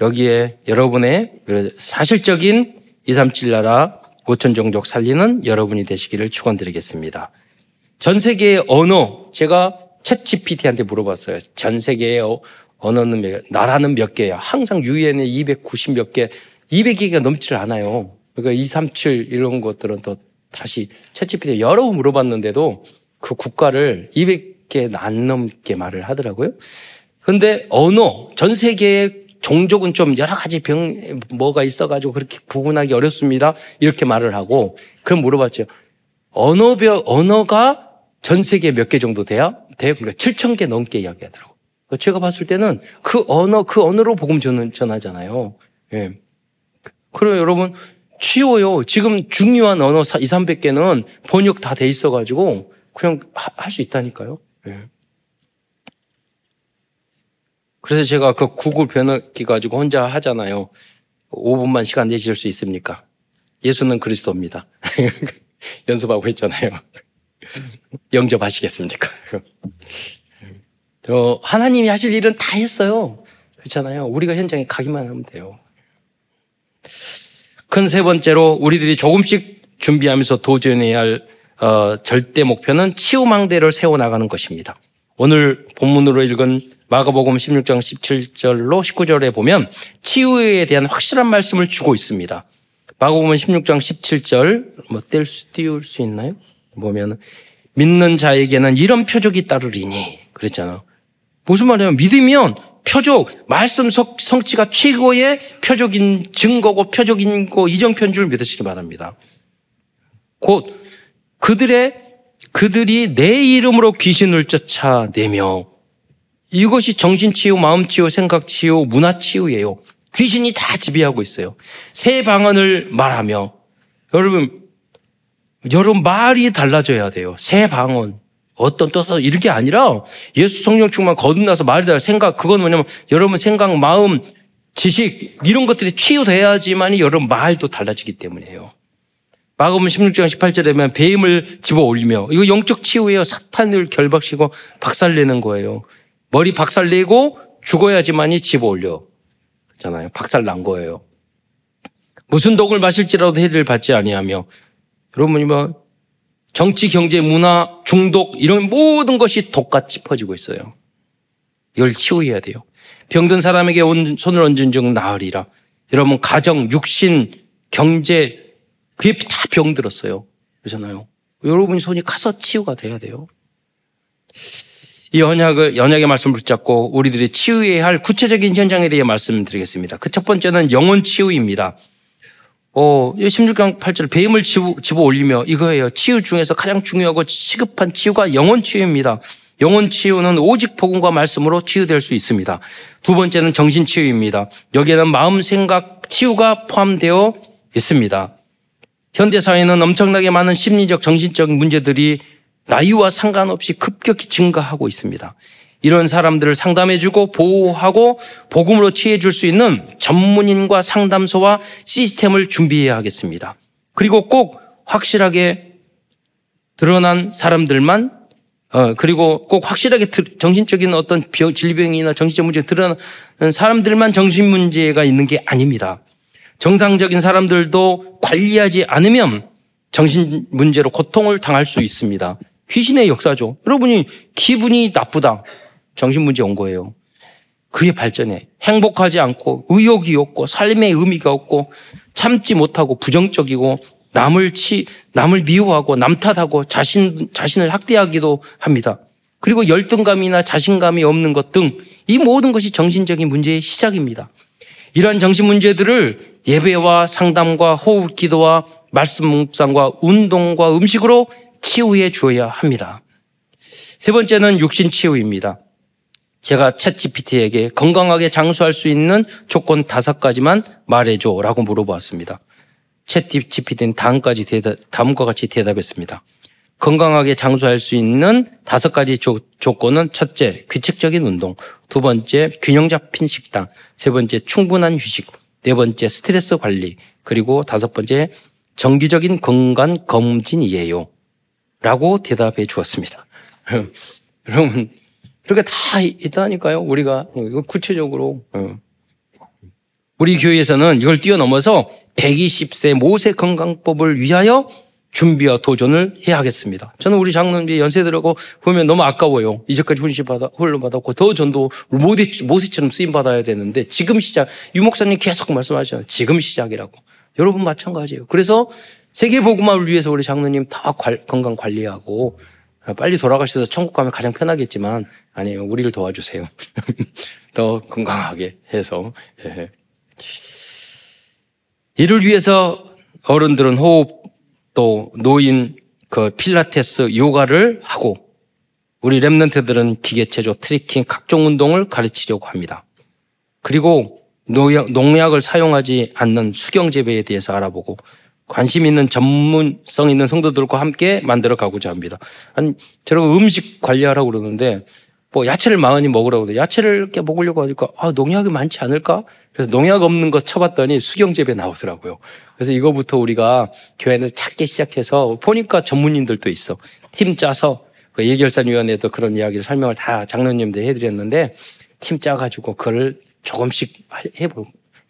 여기에 여러분의 사실적인 237 나라 5천 종족 살리는 여러분이 되시기를 축원드리겠습니다. 전 세계의 언어 제가 챗 GPT한테 물어봤어요. 전 세계의 어, 언어는 몇, 나라는 몇 개야? 항상 유엔에 290 몇 개, 200개가 넘질 않아요. 그러니까 237 이런 것들은 더 다시 채찌피티 여러 번 물어봤는데도 그 국가를 200개 안 넘게 말을 하더라고요. 근데 언어, 전 세계의 종족은 좀 여러 가지 병, 뭐가 있어가지고 그렇게 구분하기 어렵습니다. 이렇게 말을 하고, 그럼 물어봤죠. 언어별, 언어가 전 세계에 몇 개 정도 돼요? 돼요? 그러니까 7천 개 넘게 이야기하더라고요. 제가 봤을 때는 그 언어, 그 언어로 복음 전하잖아요. 예. 그럼 여러분, 쉬워요. 지금 중요한 언어 2, 300개는 번역 다 돼 있어가지고 그냥 할 수 있다니까요. 네. 그래서 제가 그 구글 번역기 가지고 혼자 하잖아요. 5분만 시간 내실 수 있습니까? 예수는 그리스도입니다. 연습하고 있잖아요. 영접하시겠습니까? 저 하나님이 하실 일은 다 했어요. 그렇잖아요. 우리가 현장에 가기만 하면 돼요. 큰 세 번째로 우리들이 조금씩 준비하면서 도전해야 할 어, 절대 목표는 치유망대를 세워나가는 것입니다. 오늘 본문으로 읽은 마가복음 16장 17절로 19절에 보면 치유에 대한 확실한 말씀을 주고 있습니다. 마가복음 16장 17절 뭐 뗄 수, 띄울 수 있나요? 보면 믿는 자에게는 이런 표적이 따르리니 그랬잖아. 무슨 말이냐면 믿으면 표적, 말씀 성취가 최고의 표적인 증거고 표적인 거 이정표인 줄 믿으시기 바랍니다. 곧 그들의 그들이 내 이름으로 귀신을 쫓아내며 이것이 정신치유, 마음치유, 생각치유, 문화치유예요. 귀신이 다 지배하고 있어요. 새 방언을 말하며 여러분 여러분 말이 달라져야 돼요. 새 방언. 어떤 또 이렇게 아니라 예수 성령 충만 거듭나서 말이 달 생각 그건 뭐냐면 여러분 생각 마음 지식 이런 것들이 치유돼야지만이 여러분 말도 달라지기 때문이에요. 마가음 16장 18절에 보면 배임을 집어 올리며 이거 영적 치유예요. 사탄을 결박시고 박살내는 거예요. 머리 박살내고 죽어야지만이 집어 올려. 그잖아요. 박살 난 거예요. 무슨 독을 마실지라도 해를 받지 아니하며 여러분이 뭐 정치, 경제, 문화, 중독 이런 모든 것이 독같이 퍼지고 있어요. 이걸 치유해야 돼요. 병든 사람에게 온 손을 얹은 즉 나으리라. 여러분 가정, 육신, 경제 그게 다 병들었어요. 그러잖아요. 여러분이 손이 가서 치유가 돼야 돼요. 이 언약을, 언약의 말씀을 붙잡고 우리들이 치유해야 할 구체적인 현장에 대해 말씀드리겠습니다. 그 첫 번째는 영혼 치유입니다. 어, 16강 8절 뱀을 집어, 집어 올리며 이거예요. 치유 중에서 가장 중요하고 시급한 치유가 영혼 치유입니다. 영혼 치유는 오직 복음과 말씀으로 치유될 수 있습니다. 두 번째는 정신 치유입니다. 여기에는 마음 생각 치유가 포함되어 있습니다. 현대 사회는 엄청나게 많은 심리적 정신적 문제들이 나이와 상관없이 급격히 증가하고 있습니다. 이런 사람들을 상담해주고 보호하고 복음으로 치해줄 수 있는 전문인과 상담소와 시스템을 준비해야 하겠습니다. 그리고 꼭 확실하게 드러난 사람들만 어, 그리고 꼭 확실하게 정신적인 어떤 질병이나 정신적 문제가 드러나는 사람들만 정신 문제가 있는 게 아닙니다. 정상적인 사람들도 관리하지 않으면 정신 문제로 고통을 당할 수 있습니다. 귀신의 역사죠. 여러분이 기분이 나쁘다. 정신 문제 온 거예요. 그게 발전해. 행복하지 않고 의욕이 없고 삶의 의미가 없고 참지 못하고 부정적이고 남을 치 남을 미워하고 남 탓하고 자신 자신을 학대하기도 합니다. 그리고 열등감이나 자신감이 없는 것 등 이 모든 것이 정신적인 문제의 시작입니다. 이러한 정신 문제들을 예배와 상담과 호흡 기도와 말씀 묵상과 운동과 음식으로 치유해 주어야 합니다. 세 번째는 육신 치유입니다. 제가 챗 GPT에게 건강하게 장수할 수 있는 조건 다섯 가지만 말해줘 라고 물어보았습니다. 챗 GPT는 다음까지 대답, 다음과 같이 대답했습니다. 건강하게 장수할 수 있는 다섯 가지 조, 조건은 첫째, 규칙적인 운동. 두 번째, 균형 잡힌 식당. 세 번째, 충분한 휴식. 네 번째, 스트레스 관리. 그리고 다섯 번째, 정기적인 건강 검진이에요. 라고 대답해 주었습니다. 여러분, 그렇게 다 있다니까요. 우리가 구체적으로 어. 우리 교회에서는 이걸 뛰어넘어서 120세 모세 건강법을 위하여 준비와 도전을 해야 하겠습니다. 저는 우리 장로님 연세들하고 보면 너무 아까워요. 이제까지 훈시 받아, 훈련 받았고 더 전도 모세, 모세처럼 쓰임 받아야 되는데 지금 시작. 유 목사님 계속 말씀하시잖아요. 지금 시작이라고. 여러분 마찬가지예요. 그래서 세계복음화를 위해서 우리 장로님 다 건강 관리하고 빨리 돌아가셔서 천국 가면 가장 편하겠지만 아니에요. 우리를 도와주세요. 더 건강하게 해서. 예. 이를 위해서 어른들은 호흡 또 노인 그 필라테스 요가를 하고 우리 Remnant들은 기계체조 tricking 각종 운동을 가르치려고 합니다. 그리고 농약, 농약을 사용하지 않는 수경 재배에 대해서 알아보고 관심 있는 전문성 있는 성도들과 함께 만들어 가고자 합니다. 한 저런 음식 관리하라고 그러는데 뭐 야채를 많이 먹으라고 그래. 야채를 이렇게 먹으려고 하니까 아, 농약이 많지 않을까? 그래서 농약 없는 거 쳐봤더니 수경재배 나오더라고요. 그래서 이거부터 우리가 교회에서 찾기 시작해서 보니까 전문인들도 있어. 팀 짜서 그 예결산위원회도 그런 이야기를 설명을 다 장로님들 해드렸는데 팀 짜가지고 그걸 조금씩 해보,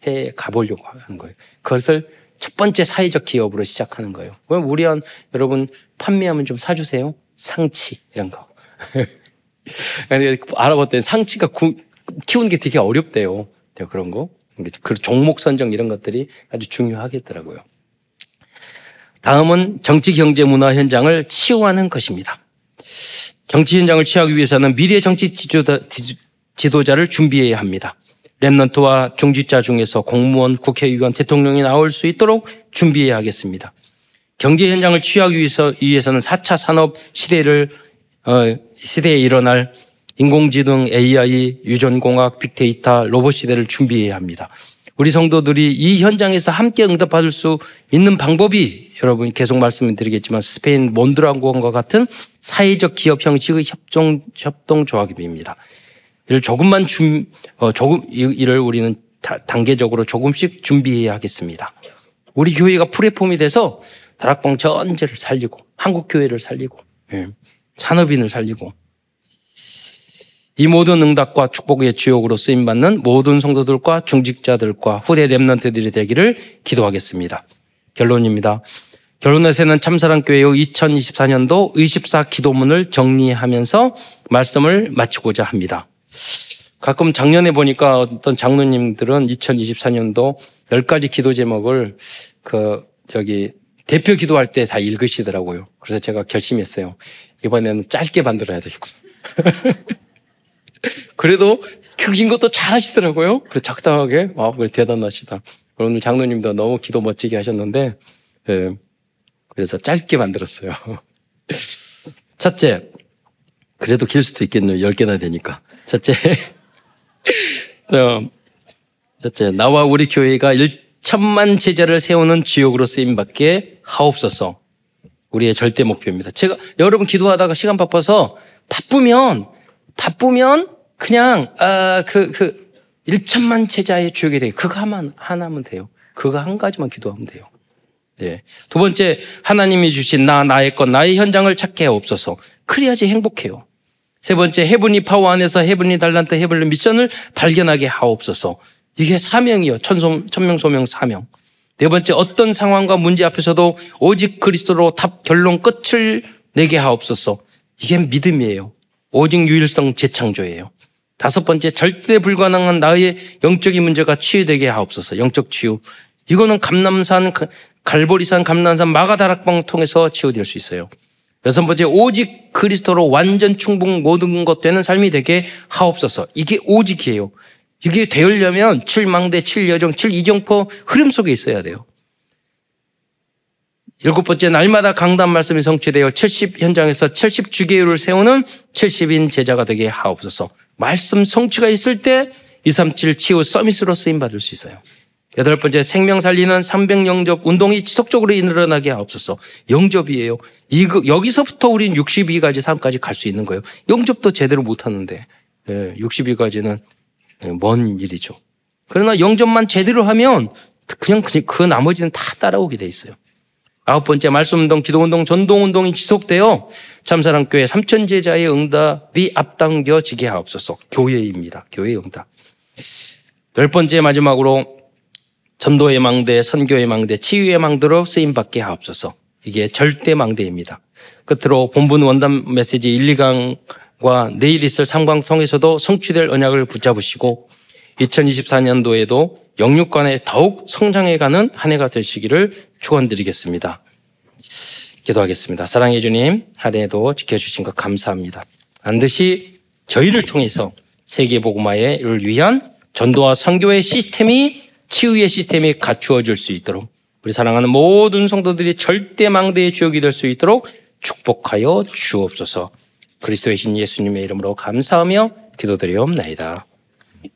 해 가보려고 하는 거예요. 그것을 첫 번째 사회적 기업으로 시작하는 거예요. 그럼 우리 한 여러분 판매하면 좀 사주세요. 상치 이런 거. 알아봤더니 상치가 구, 키우는 게 되게 어렵대요. 그런 거. 그 종목 선정 이런 것들이 아주 중요하겠더라고요. 다음은 정치, 경제, 문화 현장을 치유하는 것입니다. 정치 현장을 치유하기 위해서는 미래 정치 지도자, 지도자를 준비해야 합니다. 랩런트와 중지자 중에서 공무원, 국회의원, 대통령이 나올 수 있도록 준비해야 하겠습니다. 경제 현장을 취하기 위해서, 위해서 는 4차 산업 시대를, 어, 시대에 일어날 인공지능, AI, 유전공학, 빅데이터, 로봇 시대를 준비해야 합니다. 우리 성도들이 이 현장에서 함께 응답받을 수 있는 방법이 여러분 계속 말씀드리겠지만 스페인 몬드랑공과 같은 사회적 기업 형식의 협동, 협동조합입니다. 이를 조금만 준, 어, 조금, 이를 우리는 다, 단계적으로 조금씩 준비해야 하겠습니다. 우리 교회가 플랫폼이 돼서 다락방 전체를 살리고, 한국교회를 살리고, 예, 산업인을 살리고, 이 모든 응답과 축복의 지옥으로 쓰임받는 모든 성도들과 중직자들과 후대 랩런트들이 되기를 기도하겠습니다. 결론입니다. 결론에서는 참사랑교회의 2024년도 의십사 기도문을 정리하면서 말씀을 마치고자 합니다. 가끔 작년에 보니까 어떤 장로님들은 2024년도 10가지 기도 제목을 그, 여기 대표 기도할 때 다 읽으시더라고요. 그래서 제가 결심했어요. 이번에는 짧게 만들어야 되겠고. 그래도 그긴 것도 잘 하시더라고요. 그래서 적당하게, 와, 그 대단하시다. 오늘 장로님도 너무 기도 멋지게 하셨는데, 예, 그래서 짧게 만들었어요. 첫째, 그래도 길 수도 있겠네요. 10개나 되니까. 첫째, 어, 첫째, 나와 우리 교회가 1천만 제자를 세우는 지옥으로 쓰임받게 하옵소서. 우리의 절대 목표입니다. 제가 여러분 기도하다가 시간 바빠서 바쁘면 바쁘면 그냥 아그그 그 1천만 제자의 주역이 돼요. 그거 하면 하나면 돼요. 그거 한 가지만 기도하면 돼요. 네. 두 번째 하나님이 주신 나 나의 것 나의 현장을 찾게 하옵소서. 그래야지 행복해요. 세 번째 해븐이 파워 안에서 해븐이 달란트 해븐리 미션을 발견하게 하옵소서. 이게 사명이요. 천소, 천명 소명 사명. 네 번째 어떤 상황과 문제 앞에서도 오직 그리스도로 답 결론 끝을 내게 하옵소서. 이게 믿음이에요. 오직 유일성 재창조예요. 다섯 번째 절대 불가능한 나의 영적인 문제가 치유되게 하옵소서. 영적 치유. 이거는 감남산 갈보리산 감남산 마가다락방 통해서 치유될 수 있어요. 여섯 번째 오직 그리스도로 완전 충분 모든 것 되는 삶이 되게 하옵소서. 이게 오직이에요. 이게 되려면 7망대, 7여정, 7이정포 흐름 속에 있어야 돼요. 일곱 번째, 날마다 강단 말씀이 성취되어 70 현장에서 70 주계율을 세우는 70인 제자가 되게 하옵소서. 말씀 성취가 있을 때 237 치유 서밋으로 쓰임받을 수 있어요. 여덟 번째, 생명 살리는 300 영접 운동이 지속적으로 일어나게 하옵소서. 영접이에요. 이거, 여기서부터 우리는 62가지 삶까지 갈 수 있는 거예요. 영접도 제대로 못 하는데, 예, 62가지는 예, 먼 일이죠. 그러나 영접만 제대로 하면 그냥 그 나머지는 다 따라오게 돼 있어요. 아홉 번째 말씀 운동, 기도 운동, 전동 운동이 지속되어 참사랑 교회 삼천 제자의 응답이 앞당겨지게 하옵소서. 교회입니다. 교회 응답. 열 번째 마지막으로 전도의 망대, 선교의 망대, 치유의 망대로 쓰임받게 하옵소서. 이게 절대 망대입니다. 끝으로 본분 원담 메시지 1, 2강과 내일 있을 3강 통해서도 성취될 언약을 붙잡으시고 2024년도에도 영육관에 더욱 성장해가는 한 해가 되시기를 축원드리겠습니다. 기도하겠습니다. 사랑해 주님, 한 해도 지켜주신 것 감사합니다. 반드시 저희를 통해서 세계복음화를 위한 전도와 선교의 시스템이 치유의 시스템이 갖추어질 수 있도록 우리 사랑하는 모든 성도들이 절대 망대의 주역이 될 수 있도록 축복하여 주옵소서. 그리스도의 신 예수님의 이름으로 감사하며 기도드리옵나이다.